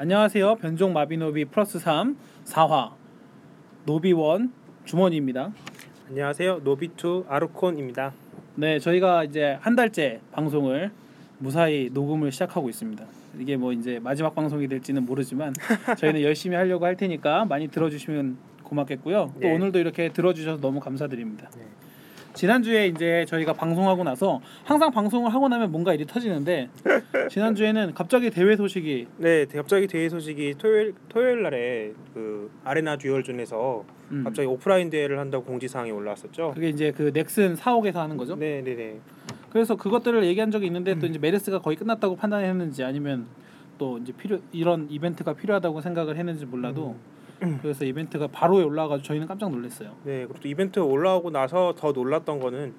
안녕하세요. 변종 마비노비 플러스 3 4화 노비원 주머니입니다. 안녕하세요. 노비투 아르콘입니다. 네, 저희가 이제 한 달째 방송을 무사히 녹음을 시작하고 있습니다. 이게 뭐 이제 마지막 방송이 될지는 모르지만 저희는 열심히 하려고 할 테니까 많이 들어주시면 고맙겠고요. 또 네. 오늘도 이렇게 들어주셔서 너무 감사드립니다. 네. 지난주에 이제 저희가 방송하고 나서 항상 방송을 하고 나면 뭔가 일이 터지는데 지난주에는 갑자기 대회 소식이 네, 갑자기 대회 소식이 토요일 토요일 날에 그 아레나 듀얼존에서 음, 갑자기 오프라인 대회를 한다고 공지사항이 올라왔었죠. 그게 이제 그 넥슨 사옥에서 하는 거죠. 네, 네, 네. 그래서 그것들을 얘기한 적이 있는데 또 이제 메르스가 거의 끝났다고 판단했는지 아니면 또 이제 필요 이런 이벤트가 필요하다고 생각을 했는지 몰라도 그래서 이벤트가 바로 올라와가지고 저희는 깜짝 놀랐어요. 네, 그리고 또 이벤트 올라오고 나서 더 놀랐던 거는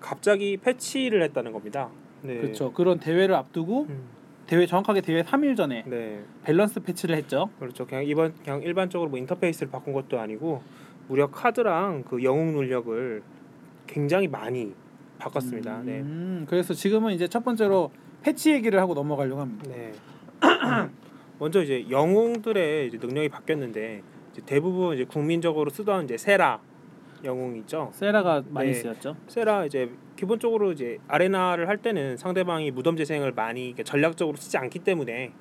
갑자기 패치를 했다는 겁니다. 네. 그렇죠. 그런 대회를 앞두고 음, 대회 정확하게 대회 3일 전에 네, 밸런스 패치를 했죠. 그렇죠. 그냥 이번 그냥 일반적으로 뭐 인터페이스를 바꾼 것도 아니고 무려 카드랑 그 영웅 능력을 굉장히 많이 바꿨습니다. 네. 음, 그래서 지금은 이제 첫 번째로 패치 얘기를 하고 넘어가려고 합니다. 네. 먼저 이제 영웅들의 이제 능력이 바뀌었는데 이제 대부분 이제 국민적으로 쓰던 이제 세라 영웅 있죠. 세라가 많이 네. 쓰였죠. 세라 이제 기본적으로 이제 아레나를 할 때는 상대방이 무덤 재생을 많이 이렇게 전략적으로 쓰지 않기 때문에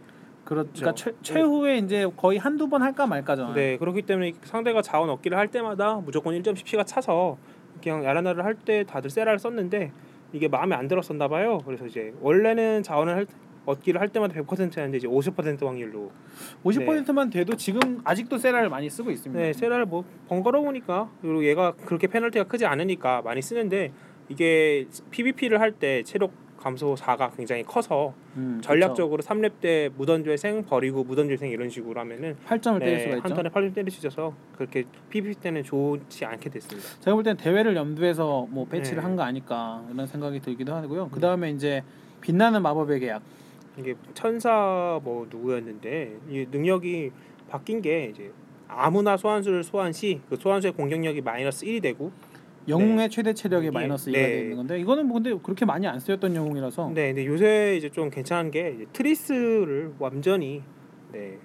그렇, 그러니까 그렇죠. 최, 최후에 이제 거의 한두 번 할까 말까잖아요. 네 그렇기 때문에 상대가 자원 얻기를 할 때마다 무조건 1.10피가 차서 그냥 아레나를 할 때 다들 세라를 썼는데 이게 마음에 안 들었었나 봐요. 그래서 이제 원래는 자원을 할, 얻기를 할 때마다 100%였는데 이제 50% 확률로 50%만 돼도 지금 아직도 세라를 많이 쓰고 있습니다. 네, 세라를 뭐 번거로우니까 그리고 얘가 그렇게 페널티가 크지 않으니까 많이 쓰는데 이게 PVP를 할 때 체력 감소 4가 굉장히 커서 음, 전략적으로 3렙 때 무덤 재생 버리고 무덤 재생 이런 식으로 하면은 8점을 때릴 수가 네, 있죠. 한 턴에 8점 때릴 수 있어서 그렇게 PVP 때는 좋지 않게 됐습니다. 제가 볼땐 대회를 염두해서 뭐 배치를 네. 한거 아닐까 이런 생각이 들기도 하고요. 그 다음에 이제 빛나는 마법의 계약. 이게 천사 뭐 누구였는데 이 능력이 바뀐 게 이제 아무나 소환수를 소환 시 그 소환수의 공격력이 마이너스 1이 되고 영웅의 최대 체력이 이게- 마이너스 2가 네. 되어 있는 건데 이거는 뭐 근데 그렇게 많이 안 쓰였던 영웅이라서 네, 근데 요새 이제 좀 괜찮은 게 트리스를 완전히 네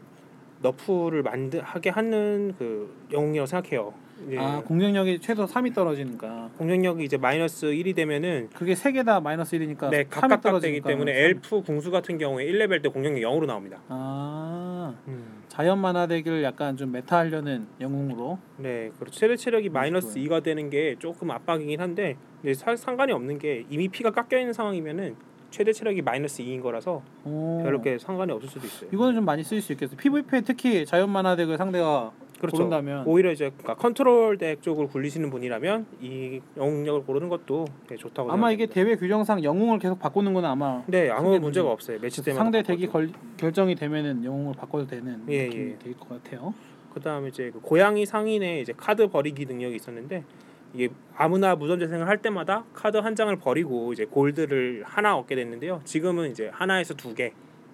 nerf를 만드 하게 하는 그 영웅이라고 생각해요. 이제 아 공격력이 최소 3이 떨어지니까 공격력이 이제 마이너스 1이 되면은 그게 세 개 다 마이너스 1이니까 네 3이 각각 떨어지니까 때문에 엘프 궁수 같은 경우에 1레벨 때 공격력 0으로 나옵니다. 아 음. 자연 마나 덱을 약간 좀 meta하려는 영웅으로 네, 그렇죠. 최대 체력이 마이너스 좋아요. 2가 되는 게 조금 압박이긴 한데 근데 사- 상관이 없는 게 이미 피가 깎여 있는 상황이면은 최대 체력이 마이너스 2인 거라서 오. 별로 게 상관이 없을 수도 있어요. 이거는 좀 많이 쓰일 수 있겠어요. PVP에 특히 자연 마나 덱을 상대가 그렇죠. 고른다면 오히려 이제 그러니까 컨트롤 덱 쪽으로 굴리시는 분이라면 이 영웅력을 고르는 것도 되게 좋다고 아마 이게 생각합니다. 대회 규정상 영웅을 계속 바꾸는 건 아마 네 아무 문제가 문제- 없어요 매치 때마다 상대 덱이 걸, 결정이 되면은 영웅을 바꿔도 되는 예, 느낌이 예. 될것 같아요. 그다음에 이제 그 고양이 상인의 이제 카드 버리기 능력이 있었는데 이게 아무나 무덤 재생을 할 때마다 카드 한 장을 버리고 이제 골드를 하나 얻게 됐는데요 지금은 이제 하나에서 두 개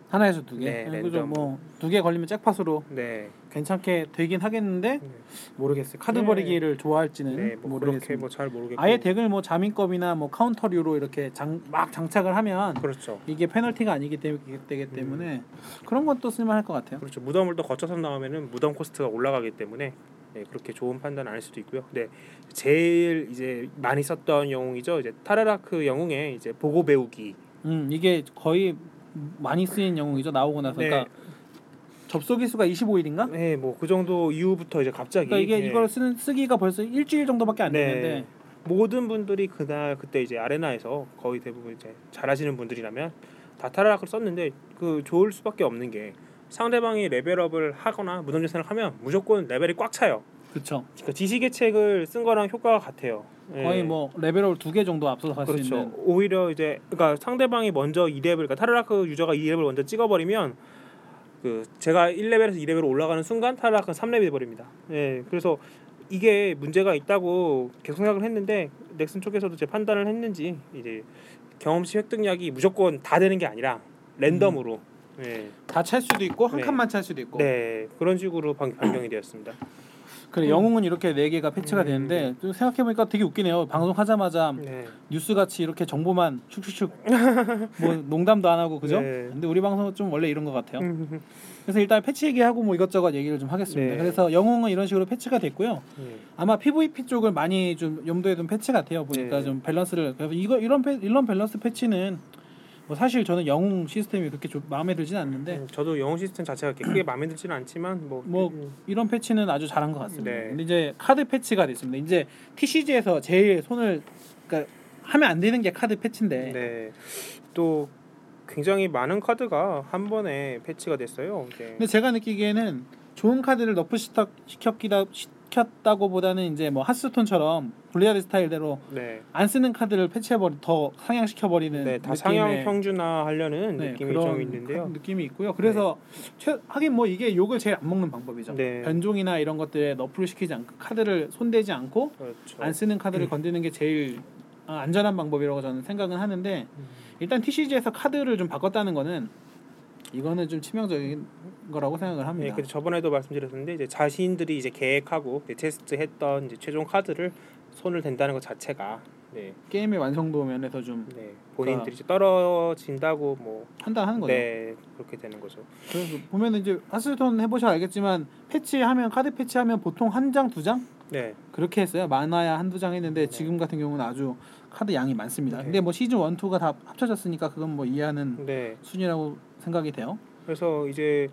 하나에서 두 개. 네, 네, 랜덤. 그죠. 뭐두 개 걸리면 잭팟으로 네, 괜찮게 되긴 하겠는데 네. 모르겠어요. 카드 네. 버리기를 좋아할지는 네, 뭐. 뭐잘 모르겠고 아예 덱을 뭐 자민급이나 뭐 카운터류로 이렇게 장, 막 장착을 하면 그렇죠 이게 페널티가 아니기 때, 되기 때문에 그런 것도 쓸만할 것 같아요. 그렇죠 무덤을 또 거쳐서 나오면은 무덤 코스트가 올라가기 때문에 네, 그렇게 좋은 판단 아닐 수도 있고요. 네, 제일 이제 많이 썼던 영웅이죠. 이제 타라라크 영웅의 이제 보고 배우기. 음 이게 거의 많이 쓰인 영웅이죠. 나오고 나서 네. 그러니까 접속 일 수가 25일인가? 네, 뭐 그 정도 이후부터 이제 갑자기 그러니까 이게 네, 이걸 쓰는 쓰기가 벌써 일주일 정도밖에 안 네. 됐는데 모든 분들이 그날 그때 이제 아레나에서 거의 대부분 이제 잘하시는 분들이라면 다 타라라크를 썼는데 그 좋을 수밖에 없는 게 상대방이 레벨업을 하거나 무덤 재생을 하면 무조건 레벨이 꽉 차요. 그렇죠. 그러니까 지식의 책을 쓴 거랑 효과가 같아요. 네. 거의 뭐 레벨업 두 개 정도 앞서서 갈수 그렇죠. 있는 오히려 이제 그러니까 상대방이 먼저 2레벨 그러니까 타르라크 유저가 2레벨 먼저 찍어버리면 그 제가 1레벨에서 2레벨로 올라가는 순간 타르라크는 3레벨 돼 버립니다. 예. 그래서 이게 문제가 있다고 계속 생각을 했는데 넥슨 쪽에서도 제 판단을 했는지 이제 경험치 획득량이 무조건 다 되는 게 아니라 랜덤으로 예. 다찰 수도 있고 한 네. 칸만 찰 수도 있고 네. 그런 식으로 방- 변경이 되었습니다. 그래 영웅은 이렇게 네 개가 패치가 음. 되는데 좀 생각해 보니까 되게 웃기네요. 방송 하자마자 네. 뉴스 같이 이렇게 정보만 슉슉슉 뭐 농담도 안 하고 그죠? 네. 근데 우리 방송은 좀 원래 이런 것 같아요. 음, 그래서 일단 패치 얘기하고 뭐 이것저것 얘기를 좀 하겠습니다. 네. 그래서 영웅은 이런 식으로 패치가 됐고요. 네. 아마 PVP 쪽을 많이 좀 염두에 둔 패치 같아요. 보니까 네. 좀 밸런스를 그래서 이거 이런 패, 이런 밸런스 패치는 뭐 사실 저는 영웅 시스템이 그렇게 좀 마음에 들진 않는데 음, 저도 영웅 시스템 자체가 크게 마음에 들지는 않지만 뭐, 뭐 음, 이런 패치는 아주 잘한 것 같습니다. 네. 근데 이제 카드 패치가 됐습니다. 이제 TCG에서 제일 손을 그러니까 하면 안 되는 게 카드 패치인데 네. 또 굉장히 많은 카드가 한 번에 패치가 됐어요. 네. 근데 제가 느끼기에는 좋은 카드를 nerf 시켜 시켰기다 시 켰다고 보다는 이제 뭐 하스톤처럼 블리자드 스타일대로 네. 안 쓰는 카드를 패치해버리 더 상향시켜 버리는 네, 다 상향 평준화 하려는 네, 느낌이 그런 좀 있는데요. 느낌이 있고요. 그래서 최, 하긴 뭐 이게 욕을 제일 안 먹는 방법이죠. 네. 변종이나 이런 것들에 너프를 시키지 않고 카드를 손대지 않고 그렇죠. 안 쓰는 카드를 건드는 게 제일 아, 안전한 방법이라고 저는 생각은 하는데 음. 일단 TCG에서 카드를 좀 바꿨다는 거는 이거는 좀 치명적인 거라고 생각을 네, 합니다. 그래서 저번에도 말씀드렸는데 이제 자신들이 이제 계획하고 이제 테스트했던 이제 최종 카드를 손을 댄다는 것 자체가 네, 게임의 완성도 면에서 좀 네, 본인들이 이제 떨어진다고 뭐 판단하는 거죠. 네, 그렇게 되는 거죠. 그래서 보면은 이제 하스톤 해보셔 알겠지만 패치하면 카드 패치하면 보통 한 장 두 장 네, 그렇게 했어요. 많아야 한두 장 했는데 지금 같은 경우는 아주 카드 양이 많습니다. 네. 근데 뭐 시즌 1, 2가 다 합쳐졌으니까 그건 뭐 이해하는 네. 순이라고 생각이 돼요. 그래서 이제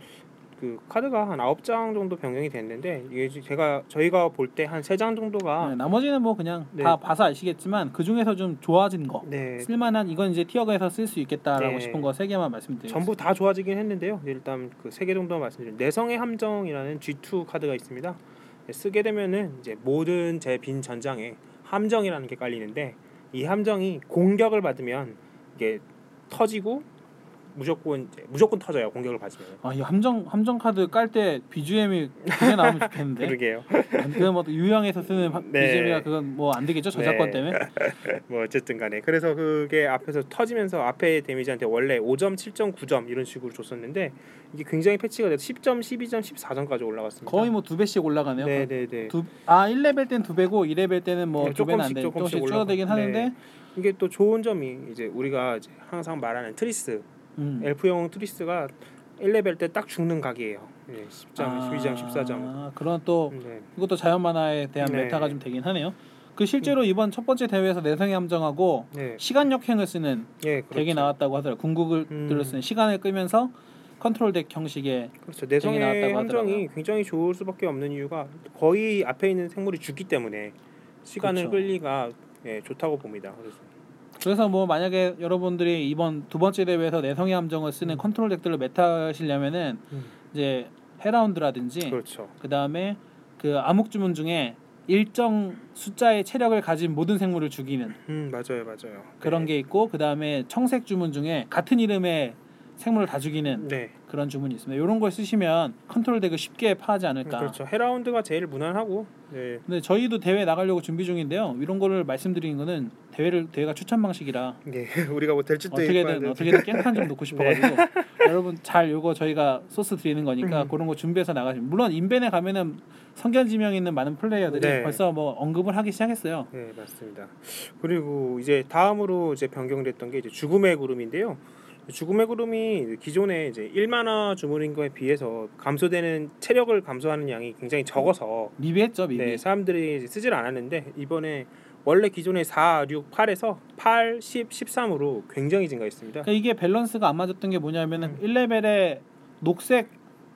그 카드가 한 아홉 장 정도 변경이 됐는데 이게 제가 저희가 볼 때 한 세 장 정도가 네, 나머지는 뭐 그냥 네. 다 봐서 아시겠지만 그 중에서 좀 좋아진 거, 네, 쓸만한 이건 이제 티어가에서 쓸 수 있겠다라고 네. 싶은 거 세 개만 말씀드리겠습니다. 전부 다 좋아지긴 했는데요. 일단 그 세 개 정도만 말씀드리면 내성의 함정이라는 G2 카드가 있습니다. 네, 쓰게 되면은 이제 모든 제 빈 전장에 함정이라는 게 깔리는데 이 함정이 공격을 받으면 이게 터지고 무조건 무조건 터져요. 공격을 받으면. 아, 이 함정 함정 카드 깔 때 BGM이 그게 나오면 좋겠는데. 그러게요. 그뭐 유형에서 쓰는 하- 네. BGM이가 그건 뭐 안 되겠죠 저작권 네. 때문에. 뭐 어쨌든 간에 그래서 그게 앞에서 터지면서 앞에 데미지한테 원래 5점, 7점, 9점 이런 식으로 줬었는데 이게 굉장히 패치가 돼서 10점, 12점, 14점까지 올라갔습니다. 거의 뭐 두 배씩 올라가네요. 네, 네, 네. 두, 아 1레벨 땐 두 배고 2레벨 때는 뭐 네, 두 배는 안 조금씩, 돼. 조금씩 조금씩 줄어들긴 하는데 네. 이게 또 좋은 점이 이제 우리가 이제 항상 말하는 트리스 음. 엘프용 트리스가 1레벨 때 딱 죽는 각이에요. 네, 10점, 12점, 14점. 아, 그런 또 네. 이것도 자연 마나에 대한 네. meta가 좀 되긴 하네요. 그 실제로 이번 첫 번째 대회에서 내성의 함정하고 네. 시간 역행을 쓰는 예, 그렇죠. 덱이 나왔다고 하더라고요. 궁극을 음. 들을 쓰는 시간을 끄면서 컨트롤 덱 형식의 그렇죠. 내성의 함정이 하더라고요. 굉장히 좋을 수밖에 없는 이유가 거의 앞에 있는 생물이 죽기 때문에 시간을 그렇죠. 끌리가 예, 좋다고 봅니다. 그래서 그래서 뭐 만약에 여러분들이 이번 두 번째 대회에서 내성의 함정을 쓰는 음. 컨트롤 덱들을 meta 하시려면은 음. 이제 헬하운드라든지 그렇죠. 그 다음에 그 암흑 주문 중에 일정 숫자의 체력을 가진 모든 생물을 죽이는 음, 맞아요, 맞아요. 그런 네. 게 있고 그 다음에 청색 주문 중에 같은 이름의 생물을 다 죽이는 네. 그런 주문이 있습니다. 이런 걸 쓰시면 컨트롤 덱을 쉽게 파훼하지 않을까. 그렇죠. 헬하운드가 제일 무난하고 네. 근데 저희도 대회 나가려고 준비 중인데요. 이런 거를 말씀드리는 거는 대회를 대회가 추첨 방식이라 네. 우리가 뭐될 짓도 있고 어떻게든. 어떻게든 깽판 좀 놓고 싶어가지고 여러분 잘 요거 저희가 소스 드리는 거니까 음. 그런 거 준비해서 나가시면 물론 인벤에 가면은 선견지명 있는 많은 플레이어들이 네. 벌써 뭐 언급을 하기 시작했어요. 네 맞습니다. 그리고 이제 다음으로 이제 변경됐던 게 이제 죽음의 구름인데요. 죽음의 구름이 기존에 이제 1마나 주문인 거에 비해서 감소되는 체력을 감소하는 양이 굉장히 적어서 미비했죠 미비. 네, 사람들이 쓰질 않았는데 이번에 원래 기존에 4, 6, 8에서 8, 10, 13으로 굉장히 증가했습니다. 그러니까 이게 밸런스가 안 맞았던 게 뭐냐면은 음. 1레벨에 녹색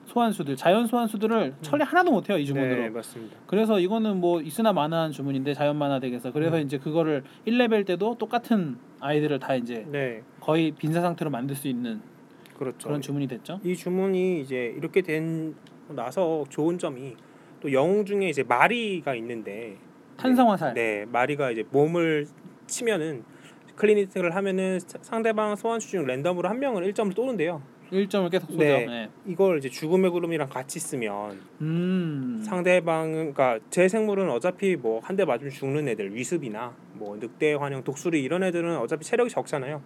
소환수들, 자연 소환수들을 처리 하나도 못 해요 이 주문으로. 음. 네 맞습니다. 그래서 이거는 뭐 있으나 마나한 주문인데 자연 마나 덱에서 그래서 음. 이제 그거를 1레벨 때도 똑같은 아이들을 다 이제 네 거의 빈사 상태로 만들 수 있는 그렇죠. 그런 주문이 됐죠. 이 주문이 이제 이렇게 된 나서 좋은 점이 또 영웅 중에 이제 마리가 있는데 탄성화살. 네 마리가 이제 몸을 치면은 클리니트를 하면은 사- 상대방 소환수 중 랜덤으로 한 명은 1점을 쏘는데요. 1점을 계속 쏘죠. 네. 네. 이걸 이제 죽음의 구름이랑 같이 쓰면 음. 상대방은 그러니까 제 생물은 어차피 뭐 한 대 맞으면 죽는 애들 위습이나 뭐 늑대 환영 독수리 이런 애들은 어차피 체력이 적잖아요.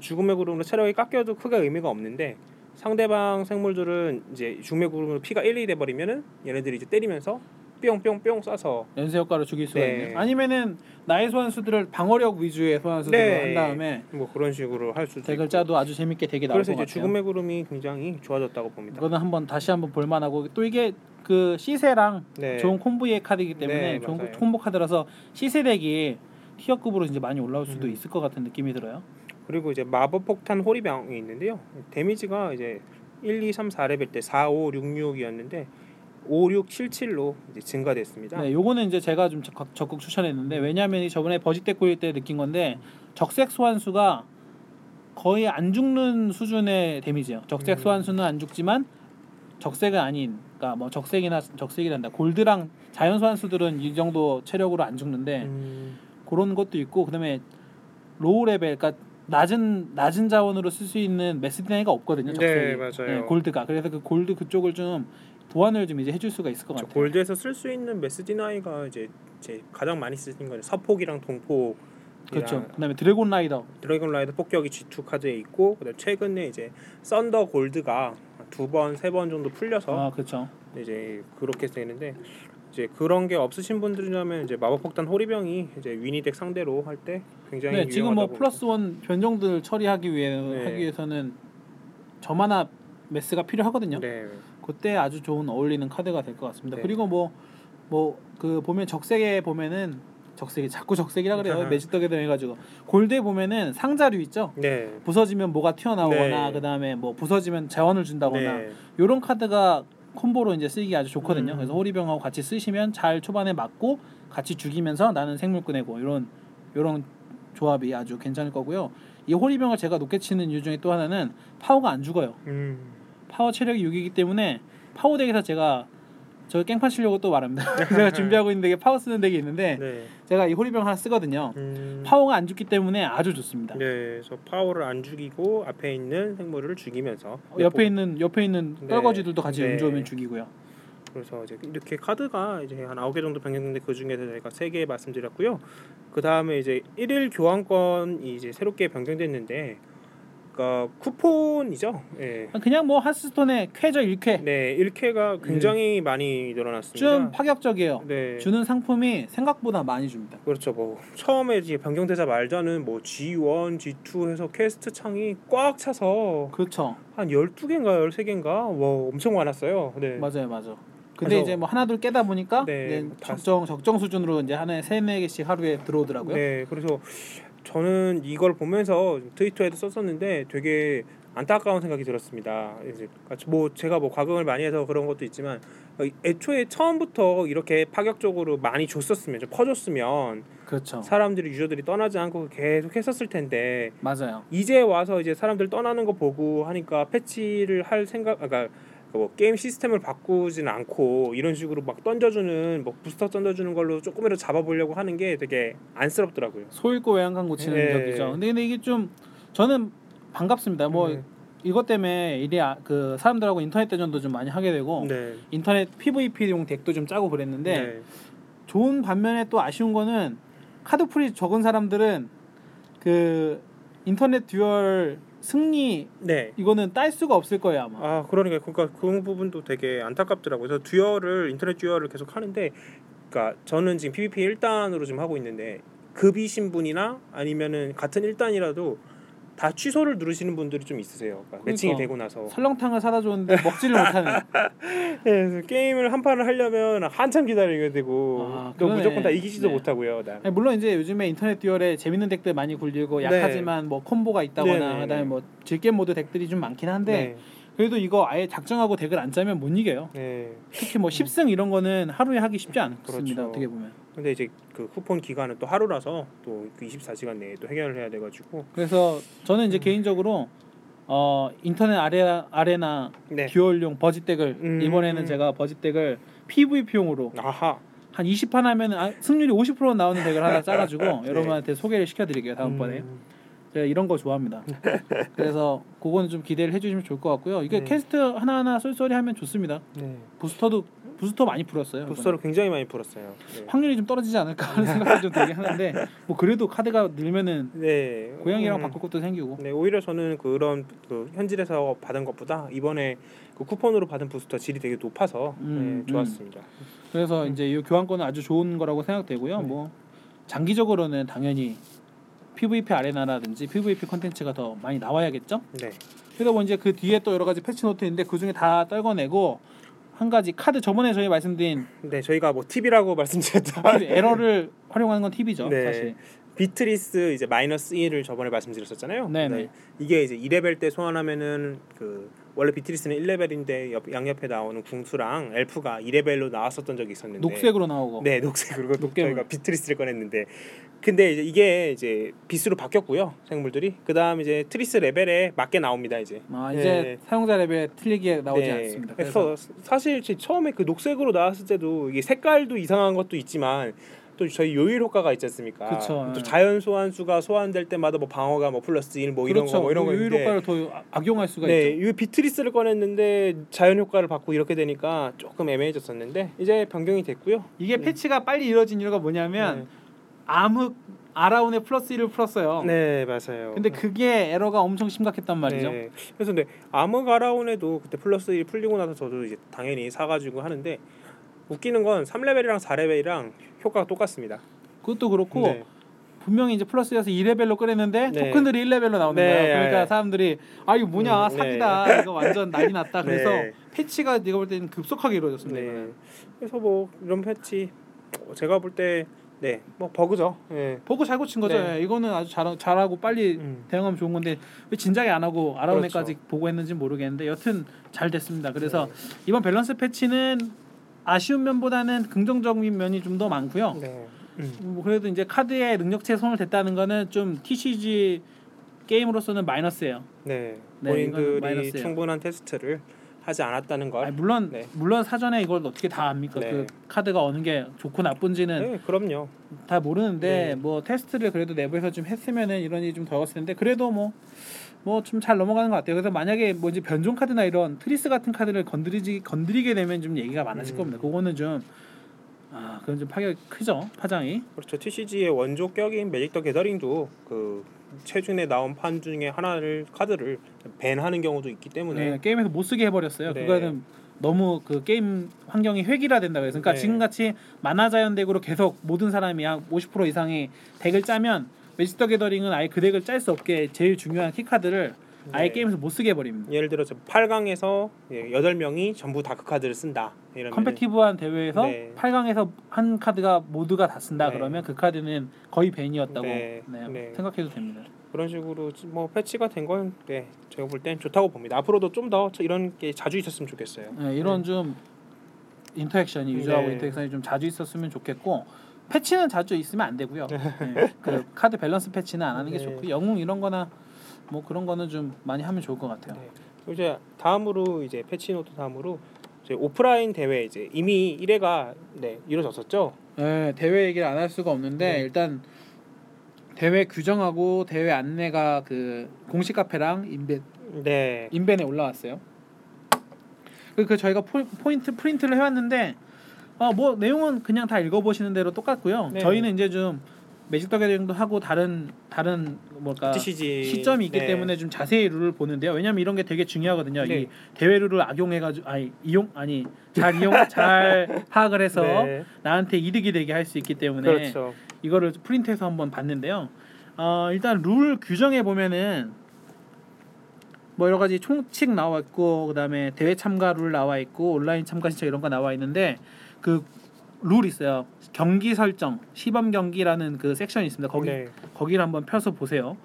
죽음의 구름으로 체력이 깎여도 크게 의미가 없는데 상대방 생물들은 이제 죽음의 구름으로 피가 1, 2 돼버리면은 얘네들이 이제 때리면서 뿅뿅뿅 쏴서 연쇄 효과로 죽일 수가 네. 있는. 아니면은 나의 소환수들을 방어력 위주의 소환수들로 네. 한 다음에 뭐 그런 식으로 할 수도 덱을. 짜도 아주 재밌게 덱이 나올 그래서 것 이제 같아요. 죽음의 구름이 굉장히 좋아졌다고 봅니다. 이거는 한번 다시 한번 볼만하고 또 이게 그 시세랑 네. 좋은 콤보의 카드이기 때문에 네, 좋은 맞아요. 콤보 카드라서 시세 덱이 티어급으로 이제 많이 올라올 수도 음. 있을 것 같은 느낌이 들어요. 그리고 이제 마법 폭탄 호리병이 있는데요. 데미지가 이제 1, 2, 3, 4레벨 때 4, 5, 6, 6이었는데 5, 6, 7, 7로 이제 증가됐습니다. 네, 요거는 이제 제가 좀 적극, 추천했는데 왜냐하면 이 저번에 버짓덱 고일 때 느낀 건데 적색 소환수가 거의 안 죽는 수준의 데미지예요. 적색 음. 소환수는 안 죽지만 적색은 아닌, 그러니까 뭐 적색이나 적색이란다. 골드랑 자연 소환수들은 이 정도 체력으로 안 죽는데 음, 그런 것도 있고 그다음에 low level, 그러니까 낮은 낮은 자원으로 쓸 수 있는 mass deny가 없거든요. 적색이. 네, 맞아요. 골드가 그래서 그 골드 그쪽을 좀 보완을 좀 이제 해줄 수가 있을 것저 같아요. 골드에서 쓸 수 있는 mass deny가 이제 제 가장 많이 쓰는 건 서폭이랑 동폭 그렇죠. 그다음에 드래곤 라이더 드래곤 라이더 폭격이 G2 카드에 있고 그다음 최근에 이제 썬더 골드가 두 번 세 번 정도 풀려서 아 그렇죠. 이제 그렇게 되는데 이제 그런 게 없으신 분들이라면 이제 마법 폭탄 호리병이 이제 위니덱 상대로 할 때 굉장히 네 지금 뭐 플러스 원 변종들 처리하기 위해 네. 하기 위해서는 저만화 메스가 필요하거든요. 네. 그때 아주 좋은 어울리는 카드가 될 것 같습니다. 네. 그리고 뭐 뭐 그 보면 적색에 보면은 적색이 자꾸 적색이라 그래요. 아하. 매직덕에 해가지고 골드에 보면은 상자류 있죠. 네. 부서지면 뭐가 튀어나오거나 네. 그다음에 뭐 부서지면 자원을 준다거나 네. 요런 카드가 콤보로 이제 쓰기 아주 좋거든요. 음. 그래서 호리병하고 같이 쓰시면 잘 초반에 맞고 같이 죽이면서 나는 생물 꺼내고 이런 이런 조합이 아주 괜찮을 거고요. 이 호리병을 제가 높게 치는 이유 중에 또 하나는 파워가 안 죽어요. 음. 파워 체력이 6이기 때문에 파워 덱에서 제가 저 깽판 치려고 또 말합니다. 제가 준비하고 있는 덱에 파워 쓰는 덱이 있는데 네. 제가 이 호리병 하나 쓰거든요. 음. 파워가 안 죽기 때문에 아주 좋습니다. 네, 그래서 파워를 안 죽이고 앞에 있는 생물을 죽이면서 어, 옆에 있는 옆에 있는 네. 떨거지들도 같이 네. 운 좋으면 죽이고요. 그래서 이제 이렇게 카드가 이제 한 아홉 개 정도 변경됐는데 그 중에서 저희가 세 개 말씀드렸고요. 그 다음에 이제 일일 교환권이 이제 새롭게 변경됐는데, 그러니까 쿠폰이죠. 예. 그냥 뭐 하스스톤의 퀘죠 1퀘 네, 1퀘가 굉장히 많이 늘어났습니다. 좀 파격적이에요. 네. 주는 상품이 생각보다 많이 줍니다. 그렇죠. 뭐 처음에 이제 변경되자마자는 뭐 G1, G2 해서 퀘스트 창이 꽉 차서 그렇죠. 한 12개인가 13개인가 와 엄청 많았어요. 네. 맞아요, 맞아. 근데 이제 뭐 하나둘 깨다 보니까 네, 이제 뭐 다- 적정 적정 수준으로 이제 하나에 세네 개씩 하루에 들어오더라고요. 네, 그래서 저는 이걸 보면서 트위터에도 썼었는데 되게 안타까운 생각이 들었습니다. 이제 뭐 제가 뭐 과금을 많이 해서 그런 것도 있지만 어, 애초에 처음부터 이렇게 파격적으로 많이 줬었으면 좀 퍼줬으면 그렇죠. 사람들이 유저들이 떠나지 않고 계속 했었을 텐데 맞아요. 이제 와서 이제 사람들 떠나는 거 보고 하니까 패치를 할 생각, 그러니까 뭐 게임 시스템을 바꾸지는 않고 이런 식으로 막 던져주는 뭐 부스터 던져주는 걸로 조금이라도 잡아보려고 하는 게 되게 안쓰럽더라고요. 소 잃고 외양간 고치는 네. 격이죠. 근데, 근데 이게 좀 저는 반갑습니다. 뭐 네. 이것 때문에 이리 아, 그 사람들하고 인터넷 대전도 좀 많이 하게 되고 네. 인터넷 PVP용 덱도 좀 짜고 그랬는데 네. 좋은 반면에 또 아쉬운 거는 카드 pool이 적은 사람들은 그 인터넷 듀얼 승리 네. 이거는 딸 수가 없을 거예요 아마. 아 그러니까 그러니까 그 부분도 되게 안타깝더라고요. 그래서 듀얼을 인터넷 듀얼을 계속 하는데, 그러니까 저는 지금 PVP 1단으로 지금 하고 있는데 급이신 분이나 아니면은 같은 1단이라도 다 취소를 누르시는 분들이 좀 있으세요. 그러니까 매칭이 그러니까. 되고 나서. 설렁탕을 사다 줬는데 먹지를 못하는. 네, 게임을 한 판을 하려면 한참 기다리게 되고 아, 또. 무조건 다 이기지도 네. 못하고요. 나. 아니, 물론 이제 요즘에 인터넷 듀얼에 재밌는 덱들 많이 굴리고 네. 약하지만 뭐 콤보가 있다거나 네, 네, 그다음에 네. 뭐 즐겜 모드 덱들이 좀 많긴 한데 네. 그래도 이거 아예 작정하고 덱을 안 짜면 못 이겨요. 네. 특히 뭐 10승 이런 거는 하루에 하기 쉽지 않습니다. 그렇죠. 어떻게 보면. 근데 이제 그 쿠폰 기간은 또 하루라서 또그 24시간 내에 또 해결을 해야 돼 가지고. 그래서 저는 음. 이제 개인적으로 어 인터넷 아레나 아레나 네. 듀얼용 버짓 덱을 음. 이번에는 제가 버짓 덱을 PVP용으로 아하. 한 20판 하면 아, 승률이 50% 나오는 덱을 하나 짜가지고 여러분한테 소개를 시켜드릴게요 다음번에. 네. 음. 제가 이런 거 좋아합니다. 그래서 그거는 좀 기대를 해주시면 좋을 것 같고요. 이게 네. 캐스트 하나하나 쏠쏠히 하면 좋습니다. 네. 부스터도 부스터 많이 풀었어요. 부스터를 굉장히 많이 풀었어요. 네. 확률이 좀 떨어지지 않을까 하는 생각이 좀 들긴 하는데 뭐 그래도 카드가 늘면은 네. 고양이랑 음. 바꿀 것도 생기고 네, 오히려 저는 그런 그 현질에서 받은 것보다 이번에 그 쿠폰으로 받은 부스터 질이 되게 높아서 음, 네, 좋았습니다. 그래서 이제 이 교환권은 아주 좋은 거라고 생각되고요. 네. 뭐 장기적으로는 당연히 PVP 아레나라든지 PVP 콘텐츠가 더 많이 나와야겠죠. 네. 그래서 뭐 이제 그 뒤에 또 여러 가지 패치 노트 있는데 그 중에 다 떨궈내고 한 가지 카드 저번에 저희 말씀드린 네, 저희가 뭐 팁이라고 말씀드렸죠. 그 에러를 활용하는 건 팁이죠. 네. 사실. 비트리스 이제 마이너스 1을 저번에 말씀드렸었잖아요. 네네. 이게 이제 2레벨 때 소환하면은 그 원래 비트리스는 1레벨인데 옆, 양옆에 나오는 궁수랑 엘프가 2레벨로 나왔었던 적이 있었는데 녹색으로 나오고. 네, 녹색 그리고 녹괴물. 저희가 비트리스를 꺼냈는데 근데 이제 이게 이제 비스로 바뀌었고요. 생물들이. 그다음 이제 트리스 레벨에 맞게 나옵니다, 이제. 아 이제 네. 사용자 레벨 틀리게 나오지 네. 않습니다. 그래서 그래서 사실 제 처음에 그 녹색으로 나왔을 때도 이게 색깔도 이상한 것도 있지만 또 저희 요일 효과가 있지 않습니까? 그쵸. 또 네. 자연 소환수가 소환될 때마다 뭐 방어가 뭐 플러스 1 뭐 이런 그렇죠. 거뭐 이런 거 있는데 효과를 더 아- 악용할 수가 네, 있죠. 이 비트리스를 꺼냈는데 자연 효과를 받고 이렇게 되니까 조금 애매해졌었는데 이제 변경이 됐고요. 이게 패치가 빨리 이루어진 이유가 뭐냐면 암흑 아라운의 플러스 1을 풀었어요. 네, 맞아요. 근데 그게 에러가 엄청 심각했단 말이죠. 네. 그래서 근데 암흑 아라운에도 그때 플러스 1 풀리고 나서 저도 이제 당연히 사가지고 하는데 웃기는 건 3레벨이랑 4레벨이랑 효과가 똑같습니다. 그것도 그렇고 네. 분명히 이제 플러스에서 2레벨로 꺼냈는데 네. 토큰들이 1레벨로 나오는 네, 거예요. 그러니까 네. 사람들이 아 이거 뭐냐 음, 네. 사기다 이거 완전 난리 났다. 그래서 네. 패치가 내가 볼 때는 급속하게 이루어졌습니다. 네. 그래서 뭐 이런 패치 어, 제가 볼때 네, 뭐 버그죠. 네. 보고 잘 고친 거죠. 네. 예, 이거는 아주 잘 잘하고 빨리 음. 대응하면 좋은 건데 왜 진작에 안 하고 아라운에까지 그렇죠. 보고 했는지 모르겠는데 여튼 잘 됐습니다. 그래서 네. 이번 밸런스 패치는 아쉬운 면보다는 긍정적인 면이 좀 더 많고요. 네. 음. 뭐 그래도 이제 카드에 능력치에 손을 댔다는 거는 좀 TCG 게임으로서는 마이너스예요. 네. 네, 본인들이 마이너스예요. 충분한 테스트를 하지 않았다는 걸. 아니, 물론 네. 물론 사전에 이걸 어떻게 다 압니까? 네. 그 카드가 어느 게 좋고 나쁜지는 네, 그럼요. 다 모르는데 네. 뭐 테스트를 그래도 내부에서 좀 했으면은 이런 일이 좀 적었을 텐데 그래도 뭐 뭐 좀 잘 넘어가는 것 같아요. 그래서 만약에 뭐 이제 변종 카드나 이런 트리스 같은 카드를 건드리지 건드리게 되면 좀 얘기가 많아질 음. 겁니다. 그거는 좀 아, 그건 좀 파격이 크죠. 파장이. 그렇죠. TCG의 원조 격인 매직 더 게더링도 그 최근에 나온 판 중에 하나를 카드를 ban하는 경우도 있기 때문에 네, 게임에서 못 쓰게 해버렸어요. 네. 그거는 너무 그 게임 환경이 획일화 된다 그래서 그러니까 네. 지금같이 만화자연 deck으로 계속 모든 사람이 한 50% 이상이 deck을 짜면 매직 더 게더링은 아예 그 deck을 짤 수 없게 제일 중요한 키 카드를 아예 네. 게임에서 못 쓰게 해버립니다. 예를 들어서 8강에서 예, 8명이 전부 다크 카드를 쓴다. 이러면 competitive한 대회에서 네. 8강에서 한 카드가 모두가 다 쓴다 네. 그러면 그 카드는 거의 ban이었다고 네. 네, 네. 생각해도 됩니다. 그런 식으로 뭐 패치가 된 건 네, 제가 볼 땐 좋다고 봅니다. 앞으로도 좀 더 이런 게 자주 있었으면 좋겠어요. 네, 이런 좀 interaction이 유저하고 네. 인터액션이 좀 자주 있었으면 좋겠고 패치는 자주 있으면 안 되고요. 네, 그 카드 밸런스 패치는 안 하는 게 네. 좋고 영웅 이런 거나 뭐 그런 거는 좀 많이 하면 좋을 것 같아요. 네. 이제 다음으로 이제 패치 노트 다음으로 이제 오프라인 대회 이제 이미 1회가 네, 이루어졌었죠. 네, 대회 얘기를 안 할 수가 없는데 네. 일단 대회 규정하고 대회 안내가 그 공식 카페랑 인벤 네. 인벤에 올라왔어요. 그, 그 저희가 포, 포인트 프린트를 해왔는데 어 뭐 내용은 그냥 다 읽어보시는 대로 똑같고요. 네. 저희는 이제 좀 매직 더 게더링도 하고 다른 다른 뭘까 시점이 있기 네. 때문에 좀 자세히 룰을 보는데요. 왜냐면 이런 게 되게 중요하거든요. 네. 이 대회 룰을 악용해 가지고 아니 이용 아니 잘 이용 잘 파악을 해서 네. 나한테 이득이 되게 할 수 있기 때문에 그렇죠. 이거를 프린트해서 한번 봤는데요. 어, 일단 룰 규정에 보면은 뭐 여러 가지 총칙 나와 있고 그다음에 대회 참가 룰 나와 있고 온라인 참가 신청 이런 거 나와 있는데 그 룰 있어요. 경기 설정 시범 경기라는 그 섹션이 있습니다. 거기 네. 거기를 한번 펴서 보세요.